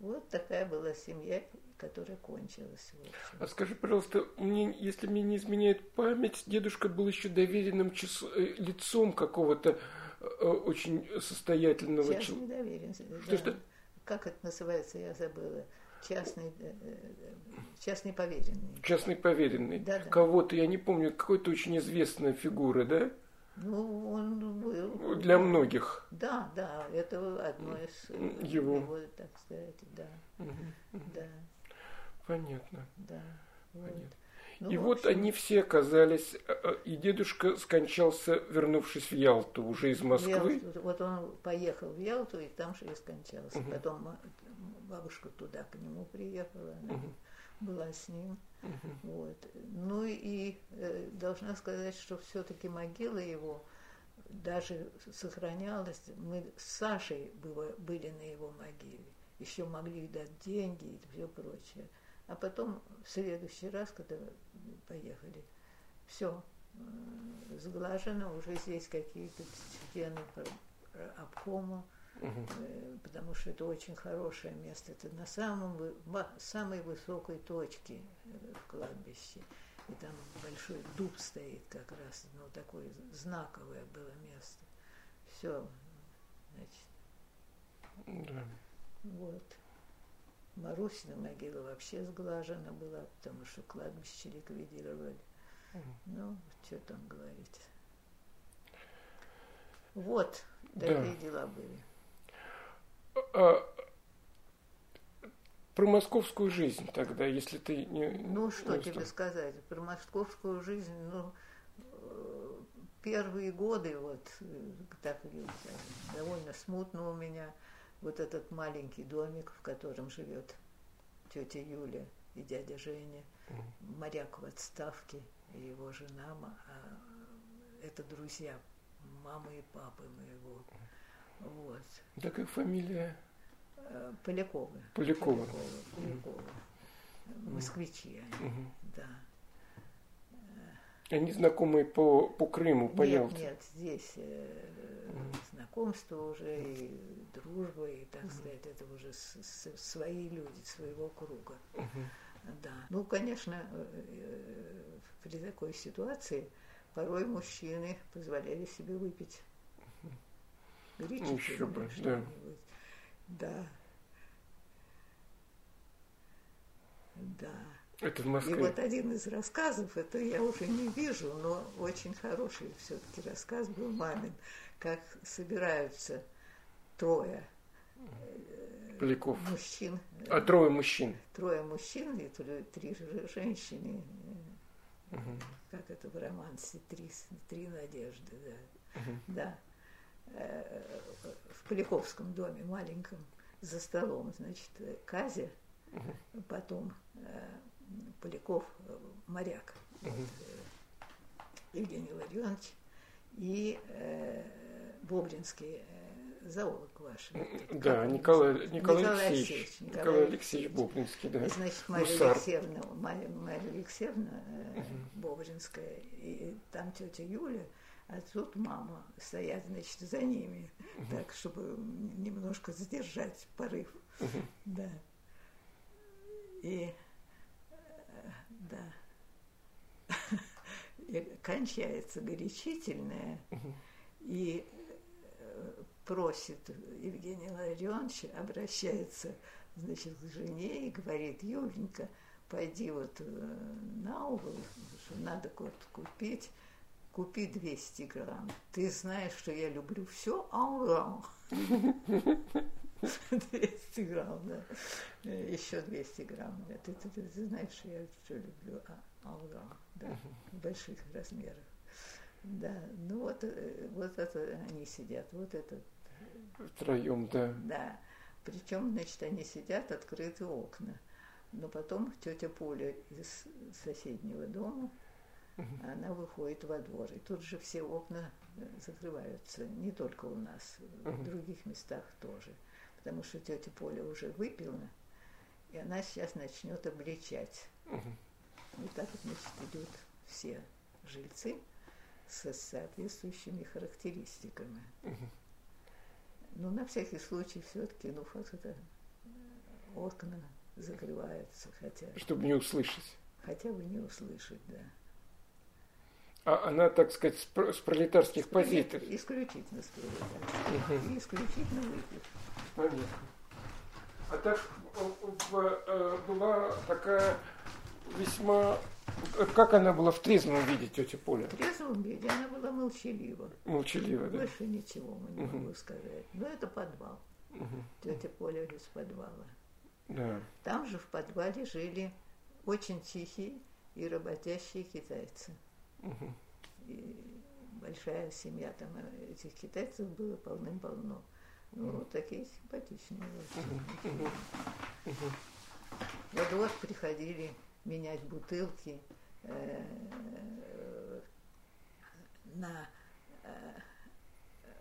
Вот такая была семья, которая кончилась. А скажи, пожалуйста, мне, если мне не изменяет память, дедушка был еще доверенным число, э, лицом какого-то Э, очень состоятельного человека. не доверен. Что, да. что? Как это называется, я забыла. частный, э, частный поверенный. Частный поверенный. Да, да. Кого-то, я не помню, какой-то очень известная фигура, да? Ну, он был... Для многих. Да, да, это одно из его, его так сказать, да. Угу, Да. Понятно. Да. Понятно. Вот. Ну, и вот они все оказались, э, э, и дедушка скончался, вернувшись в Ялту, уже из Москвы. Ялту, вот он поехал в Ялту, и там же и скончался. Угу. Потом бабушка туда к нему приехала, она угу. была с ним. Угу. Вот. Ну и э, должна сказать, что все-таки могила его даже сохранялась. Мы с Сашей было, были на его могиле. Еще могли дать деньги и все прочее. А потом в следующий раз, когда поехали, все э, сглажено, уже здесь какие-то стены обкома, угу. потому что это очень хорошее место. Это на самом, самой высокой точке э, в кладбище. И там большой дуб стоит как раз, ну, такое знаковое было место. Все, значит. Да. Вот. Марусина могила вообще сглажена была, потому что кладбище ликвидировали. Ну, что там говорить. Вот, такие да. дела были. А, про московскую жизнь тогда, если ты не... Ну, что не тебе сказать, про московскую жизнь, ну, э, первые годы, вот, э, так довольно смутно у меня – вот этот маленький домик, в котором живет тетя Юля и дядя Женя, моряк в отставке и его жена, а это друзья мамы и папы моего. Вот. Да как фамилия? Э, Поляковы. Полякова. Полякова. Полякова. Москвичи они, да. Они знакомые по, по Крыму, по нет, Ялте? Нет, здесь э, знакомство уже, и дружба, и, так сказать, это уже с, с, свои люди, своего круга. Да. Ну, конечно, э, э, при такой ситуации порой мужчины позволяли себе выпить горячительное Еще бы, да. Да. Да. Это в Москве. И вот один из рассказов, это я уже не вижу, но очень хороший все-таки рассказ был мамин, как собираются трое Поляков. мужчин. А трое мужчин. Трое мужчин и три женщины. Угу. Как это в романсе «Три, три надежды», да. Угу. Да. Э, в Поляковском доме маленьком за столом, значит, Казя, угу. потом э, Поляков, э, моряк, угу. вот, Евгений Ларионович, и э, Бобринский э, зоолог ваш. Да, Николай, Николай, Николай Алексеевич. Николай, Николай Алексеевич Бобринский, да. Значит, Мария Гусар. Алексеевна, Мария, Мария Алексеевна э, угу. Бобринская, и там тетя Юля, а тут мама стоят, значит, за ними, угу. так, чтобы немножко задержать порыв. Угу. Да. И да. Кончается горячительное, и э, просит Евгений Ларионович, обращается, значит, к жене и говорит, Юленька, пойди вот э, на угол, что надо вот купить, купи 200 грамм. Ты знаешь, что я люблю все аурам. 200 грамм, да. Еще 200 грамм. Да. Ты, ты, ты, ты знаешь, я все люблю а, алгам, да, в больших размерах. Да, ну вот, э, вот это они сидят, вот этот. Втроем, да. Да. Причем, значит, они сидят, открыты окна. Но потом тетя Поля из соседнего дома, она выходит во двор. И тут же все окна закрываются, не только у нас, в других местах тоже потому что тетя Поля уже выпила, и она сейчас начнет обличать. Угу. Вот так вот, значит, идут все жильцы со соответствующими характеристиками. Угу. Ну, на всякий случай все-таки, ну, вот это окна закрываются, хотя... Чтобы не услышать. Хотя бы не услышать, да. А она, так сказать, с пролетарских позиций. Исключительно с пролетарских. Угу. Исключительно выпит. Понятно. А так была такая весьма как она была в трезвом виде, тетя Поля? В трезвом виде она была молчалива. Молчалива, да. Больше ничего мы не угу. могу сказать. Но это подвал. Угу. Тетя Поля из подвала. Да. Там же в подвале жили очень тихие и работящие китайцы. Угу. И большая семья там э, этих китайцев было полным-полно. Ну, вот такие симпатичные. Угу. Угу. Во двор приходили менять бутылки э, на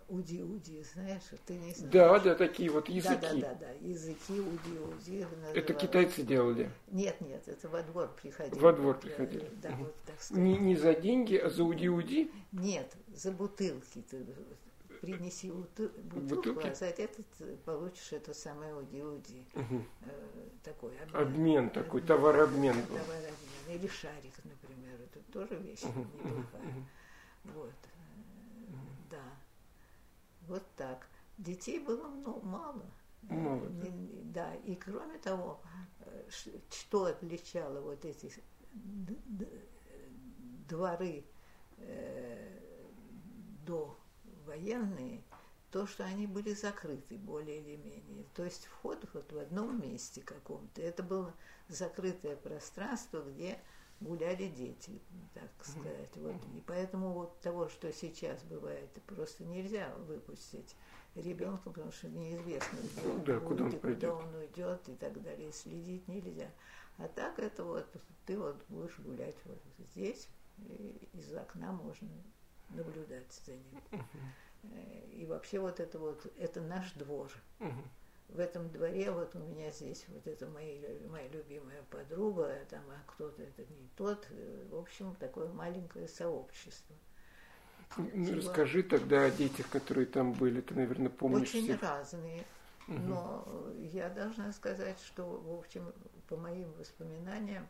уди-уди, знаешь, ты не знаешь. Да, да, такие вот языки. Да, да, да, да. языки уди-уди. Это китайцы делали? Нет, нет, это во двор приходили. Во двор приходили. Да, угу. вот так сказать. Не, не за деньги, а за уди-уди? Нет, за бутылки. Ты принеси бутылку, бутылки? а за это получишь это самое уди-уди. Угу. Э, такой обмен. Обмен такой, товарообмен был. Товарообмен. Или шарик, например, это тоже вещь угу. неплохая. Угу. Вот. Вот так. Детей было ну, мало. Мало. Да. и кроме того, э, что отличало вот эти дворы э, до военные, то, что они были закрыты более или менее. То есть вход вот в одном месте каком-то. Это было закрытое пространство, где гуляли дети, так сказать. Вот. И поэтому вот того, что сейчас бывает, просто нельзя выпустить ребенка, потому что неизвестно, где ну, да, куда, он, куда он уйдет и так далее. Следить нельзя. А так это вот ты вот будешь гулять вот здесь, и из окна можно наблюдать за ним. Uh-huh. И вообще вот это вот, это наш двор. В этом дворе вот у меня здесь вот это мои, моя любимая подруга, там, а кто-то это не тот. В общем, такое маленькое сообщество. Ну, Чего? расскажи тогда о детях, которые там были, ты, наверное, помнишь. Очень всех. разные. Угу. Но я должна сказать, что, в общем, по моим воспоминаниям,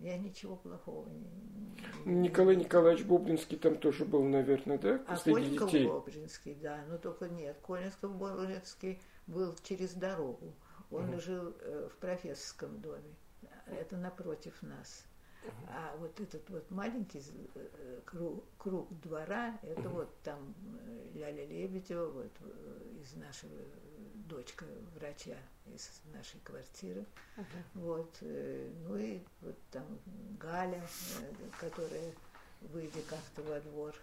я ничего плохого не... Николай Николаевич Боблинский там тоже был, наверное, да? А Кольников детей. Боблинский, да, но только нет. Кольников Боблинский был через дорогу. Он угу. жил э, в профессорском доме. Это напротив нас. А вот этот вот маленький э, круг, круг двора, это угу. вот там э, Ляля Лебедева, вот из нашего дочка врача из нашей квартиры. Uh-huh. Вот, ну и вот там Галя, которая, выйдя как-то во двор,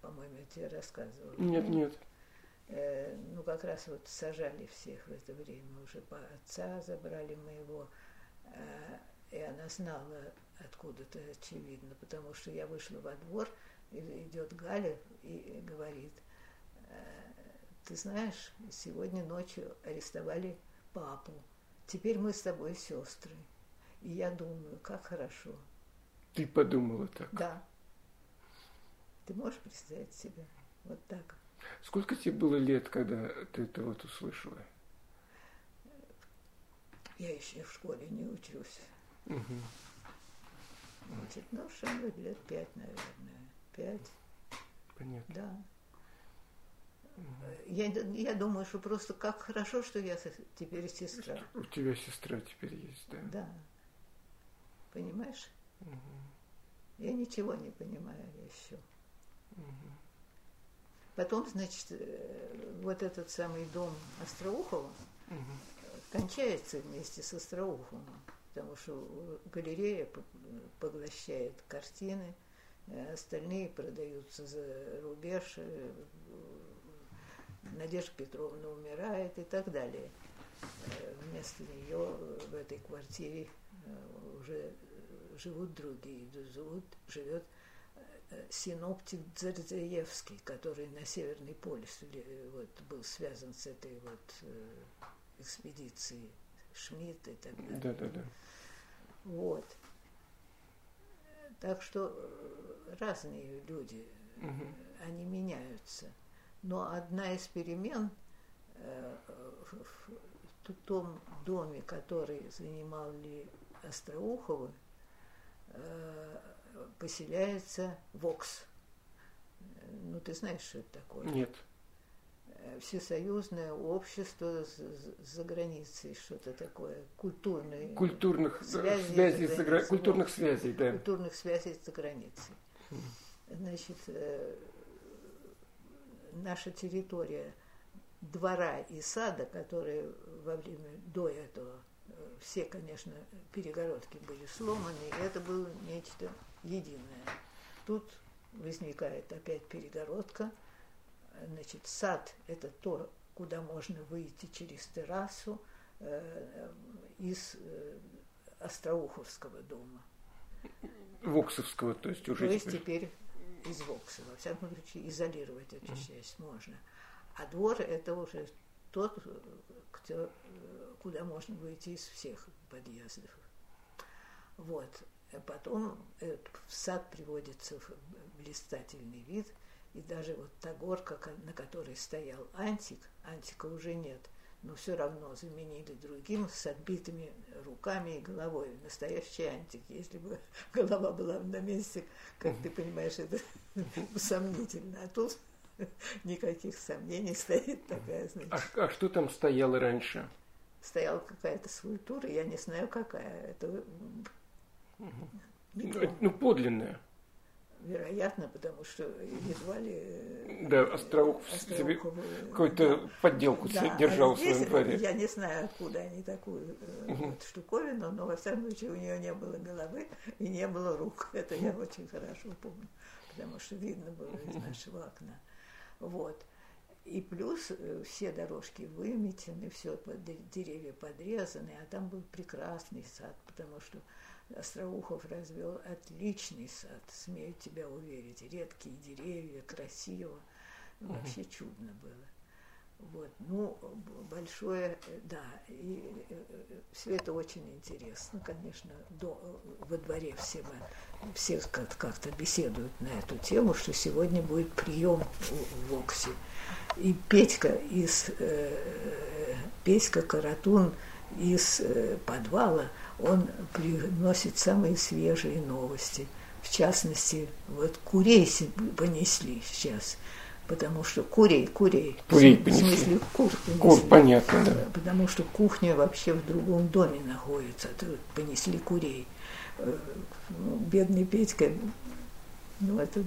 по-моему, я тебе рассказывала. Нет, нет. Ну, как раз вот сажали всех в это время, уже по отца забрали моего. И она знала откуда-то, очевидно, потому что я вышла во двор, и идет Галя и говорит, ты знаешь, сегодня ночью арестовали папу, теперь мы с тобой сестры. И я думаю, как хорошо. Ты подумала так? Да. Ты можешь представить себе вот так? Сколько тебе было лет, когда ты это вот услышала? Я еще в школе не учусь. Угу. Значит, ну, что лет пять, наверное. Пять. Понятно. Да. Я, я думаю, что просто как хорошо, что я теперь сестра. У тебя сестра теперь есть, да? Да. Понимаешь? Угу. Я ничего не понимаю еще. Угу. Потом, значит, э, вот этот самый дом Остроухова угу. кончается вместе с Остроуховым потому что галерея поглощает картины, э, остальные продаются за рубеж, э, Надежда Петровна умирает и так далее. Вместо нее в этой квартире уже живут другие. Живут, живет синоптик Дзерзеевский, который на Северный полюс вот, был связан с этой вот экспедицией Шмидт и так далее. Да, да, да. Вот. Так что э, разные люди, угу. они меняются. Но одна из перемен э, в том доме, который занимали Остроуховы, поселяется Вокс. Ну, ты знаешь, что это такое? Нет. всесоюзное общество за границей, что-то такое, культурные культурных связей, связей за гра... культурных связей, да. Культурных связей за границей. Значит, наша территория двора и сада, которые во время до этого все, конечно, перегородки были сломаны, и это было нечто единое. Тут возникает опять перегородка. Значит, сад – это то, куда можно выйти через террасу э, из э, Остроуховского дома. Воксовского, то есть уже То есть теперь, теперь из Вокса. Во всяком случае, изолировать эту mm. часть можно. А двор – это уже тот, кто, куда можно выйти из всех подъездов. Вот. Потом этот сад приводится в блистательный вид, и даже вот та горка, на которой стоял антик, антика уже нет, но все равно заменили другим с отбитыми руками и головой. Настоящий антик. Если бы голова была на месте, как ты понимаешь, это сомнительно. А тут никаких сомнений стоит такая, значит. А, а что там стояло раньше? Стояла какая-то скульптура, я не знаю какая. Это Угу. Ну, подлинная. Вероятно, потому что едва ли... Э, да, Остроух себе какую-то да. подделку да, держал а в своем дворе. Я не знаю, откуда они такую угу. вот, штуковину, но во всяком случае у нее не было головы и не было рук. Это я очень хорошо помню, потому что видно было из нашего окна. Вот. И плюс э, все дорожки выметены, все деревья подрезаны, а там был прекрасный сад, потому что Остроухов развел отличный сад, смею тебя уверить. Редкие деревья, красиво. Вообще угу. чудно было. Вот, ну, большое, да, и э, все это очень интересно, конечно, до, во дворе все, мы, все как- как-то беседуют на эту тему, что сегодня будет прием в Оксе. И Петька из, э, Петька Каратун из э, подвала, он приносит самые свежие новости. В частности, вот курей понесли сейчас, потому что курей, курей, курей в смысле кур понесли. Кур, понятно, да. Потому что кухня вообще в другом доме находится, то понесли курей. Э, ну, бедный Петька, ну это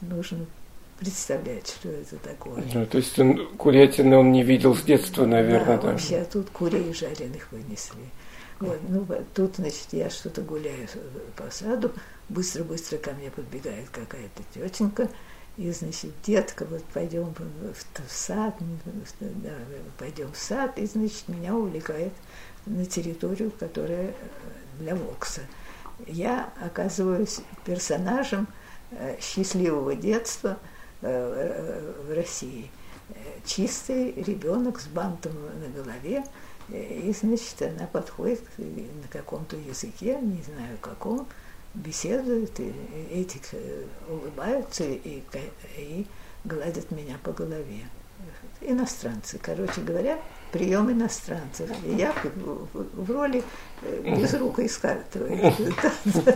нужно представлять, что это такое. Ну, то есть он курятины он не видел с детства, наверное, да? да. Вообще, а тут курей жареных вынесли. Вот, ну, тут, значит, я что-то гуляю по саду, быстро-быстро ко мне подбегает какая-то тетенька, и, значит, детка, вот пойдем в сад, да, пойдем в сад, и, значит, меня увлекает на территорию, которая для Вокса. Я оказываюсь персонажем э, счастливого детства э, в России. Чистый ребенок с бантом на голове, и, значит, она подходит на каком-то языке, не знаю каком, беседует, и эти улыбаются и, и гладят меня по голове. Иностранцы, короче говоря, прием иностранцев. И я в, роли э, безрукоискателя. Та,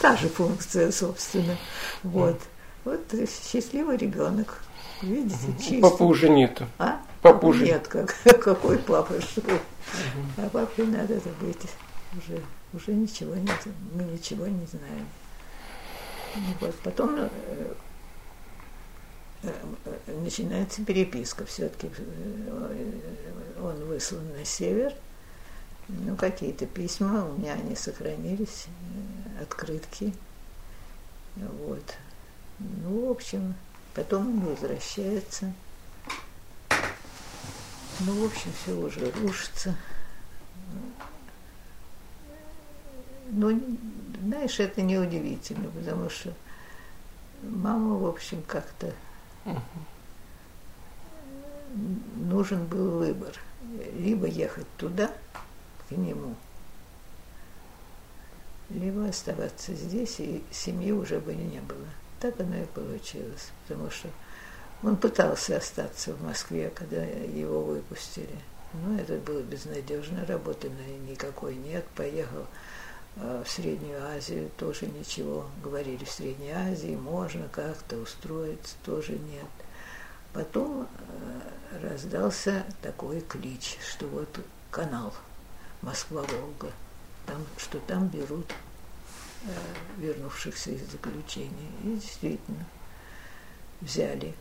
та же функция, собственно. Вот. Вот счастливый ребенок. Видите, чистый. Папы уже нету. А? Папу уже... Нет, как, какой папа, что? А папе надо это быть уже, уже ничего нет, мы ничего не знаем. Ну вот. Потом э, э, начинается переписка. Все-таки э, он выслан на север. Ну, какие-то письма, у меня они сохранились, открытки. Вот. Ну, в общем, Потом он возвращается. Ну, в общем, все уже рушится. Ну, знаешь, это неудивительно, потому что мама, в общем, как-то нужен был выбор. Либо ехать туда, к нему, либо оставаться здесь, и семьи уже бы не было. Так оно и получилось, потому что он пытался остаться в Москве, когда его выпустили. Но это было безнадежно, работы никакой нет. Поехал э, в Среднюю Азию, тоже ничего. Говорили, в Средней Азии можно как-то устроиться, тоже нет. Потом э, раздался такой клич, что вот канал Москва-Волга, там, что там берут вернувшихся из заключения. И действительно взяли.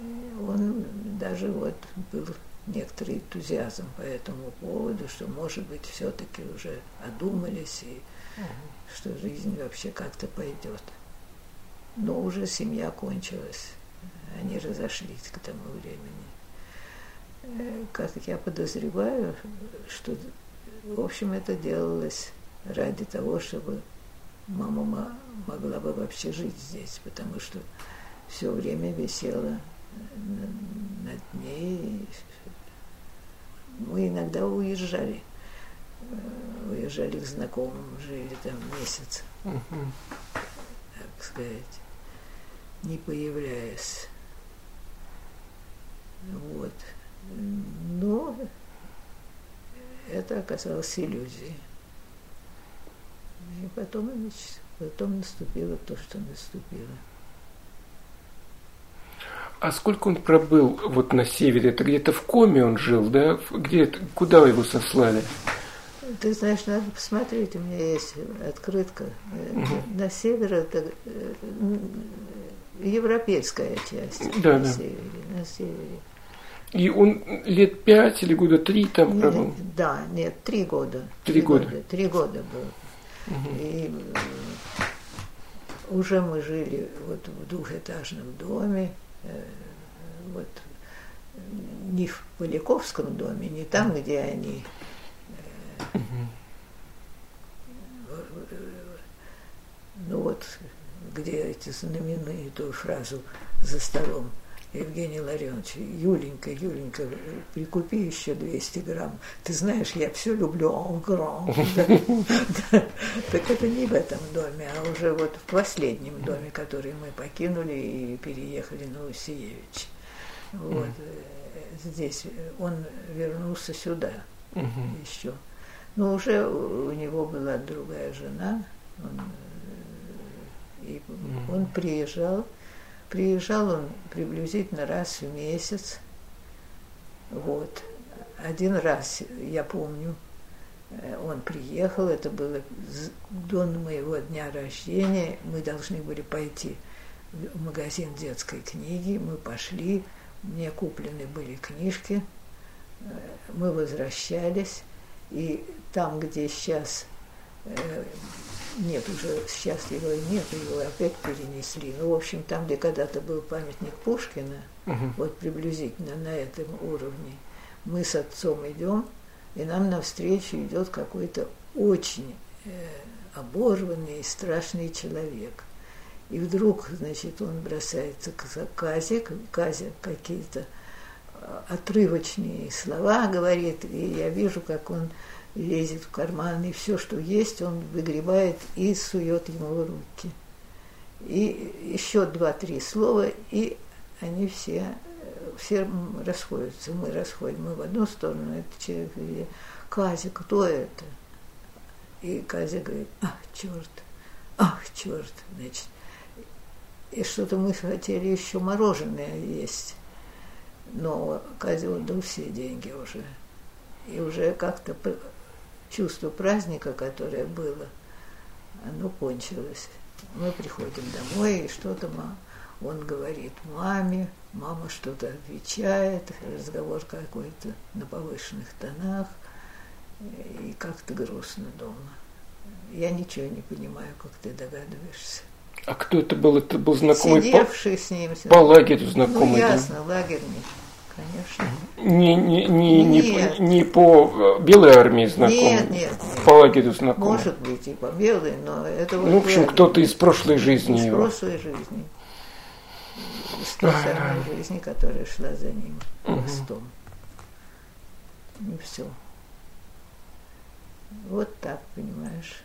И он даже вот был некоторый энтузиазм по этому поводу, что, может быть, все-таки уже одумались и угу. что жизнь вообще как-то пойдет. Но уже семья кончилась, они разошлись к тому времени. Э, как я подозреваю, что, в общем, это делалось ради того, чтобы мама могла бы вообще жить здесь, потому что все время висела над ней мы иногда уезжали. Э, уезжали к знакомым, жили там месяц. Uh-huh. Так сказать, не появляясь. Вот. Но это оказалось иллюзией. И потом, значит, потом наступило то, что наступило. А сколько он пробыл вот на севере? Это где-то в Коме он жил, да? Где, куда его сослали? Ты знаешь, надо посмотреть, у меня есть открытка. Угу. На север это э, европейская часть. Да, на да. Севере, на севере. И он лет пять или года три там пробыл? Да, нет, три года. Три, три года. года. Три года был. Угу. И уже мы жили вот в двухэтажном доме. Э, вот не в Поляковском доме, не там, где они э, ну вот, где эти знаменитую фразу за столом Евгений Ларионович, Юленька, Юленька, прикупи еще 200 грамм. Ты знаешь, я все люблю en grand. Так это не в этом доме, а уже вот в последнем доме, который мы покинули и переехали на Усиевич. Вот здесь он вернулся сюда еще. Но уже у него была другая жена, он, и он приезжал Приезжал он приблизительно раз в месяц. Вот. Один раз, я помню, э, он приехал, это было до моего дня рождения, мы должны были пойти в магазин детской книги, мы пошли, мне куплены были книжки, э, мы возвращались, и там, где сейчас э, нет, уже сейчас его нет, его опять перенесли. Ну, в общем, там, где когда-то был памятник Пушкина, угу. вот приблизительно на этом уровне, мы с отцом идем, и нам навстречу идет какой-то очень э, оборванный и страшный человек. И вдруг, значит, он бросается к Казе, Казе какие-то э, отрывочные слова говорит, и я вижу, как он лезет в карман, и все, что есть, он выгребает и сует ему в руки. И еще два-три слова, и они все, все расходятся. Мы расходим, мы в одну сторону, это человек говорит, Казя, кто это? И Казя говорит, ах, черт, ах, черт, значит. И что-то мы хотели еще мороженое есть. Но Казя отдал все деньги уже. И уже как-то чувство праздника, которое было, оно кончилось. Мы приходим домой, и что-то он говорит маме, мама что-то отвечает, разговор какой-то на повышенных тонах, и как-то грустно дома. Я ничего не понимаю, как ты догадываешься. А кто это был? Это был знакомый Сидевший по, с ним. По лагерю знакомый. Ну, ясно, да? лагерник конечно. Не, не, не, не, не по белой армии знакомый? Нет, нет. По лагерю знакомый? Может быть, и по белой, но это... Ну, в общем, кто-то из прошлой жизни из его. Прошлой жизни. Из той самой жизни, которая шла за ним хвостом. Угу. И все. Вот так, понимаешь.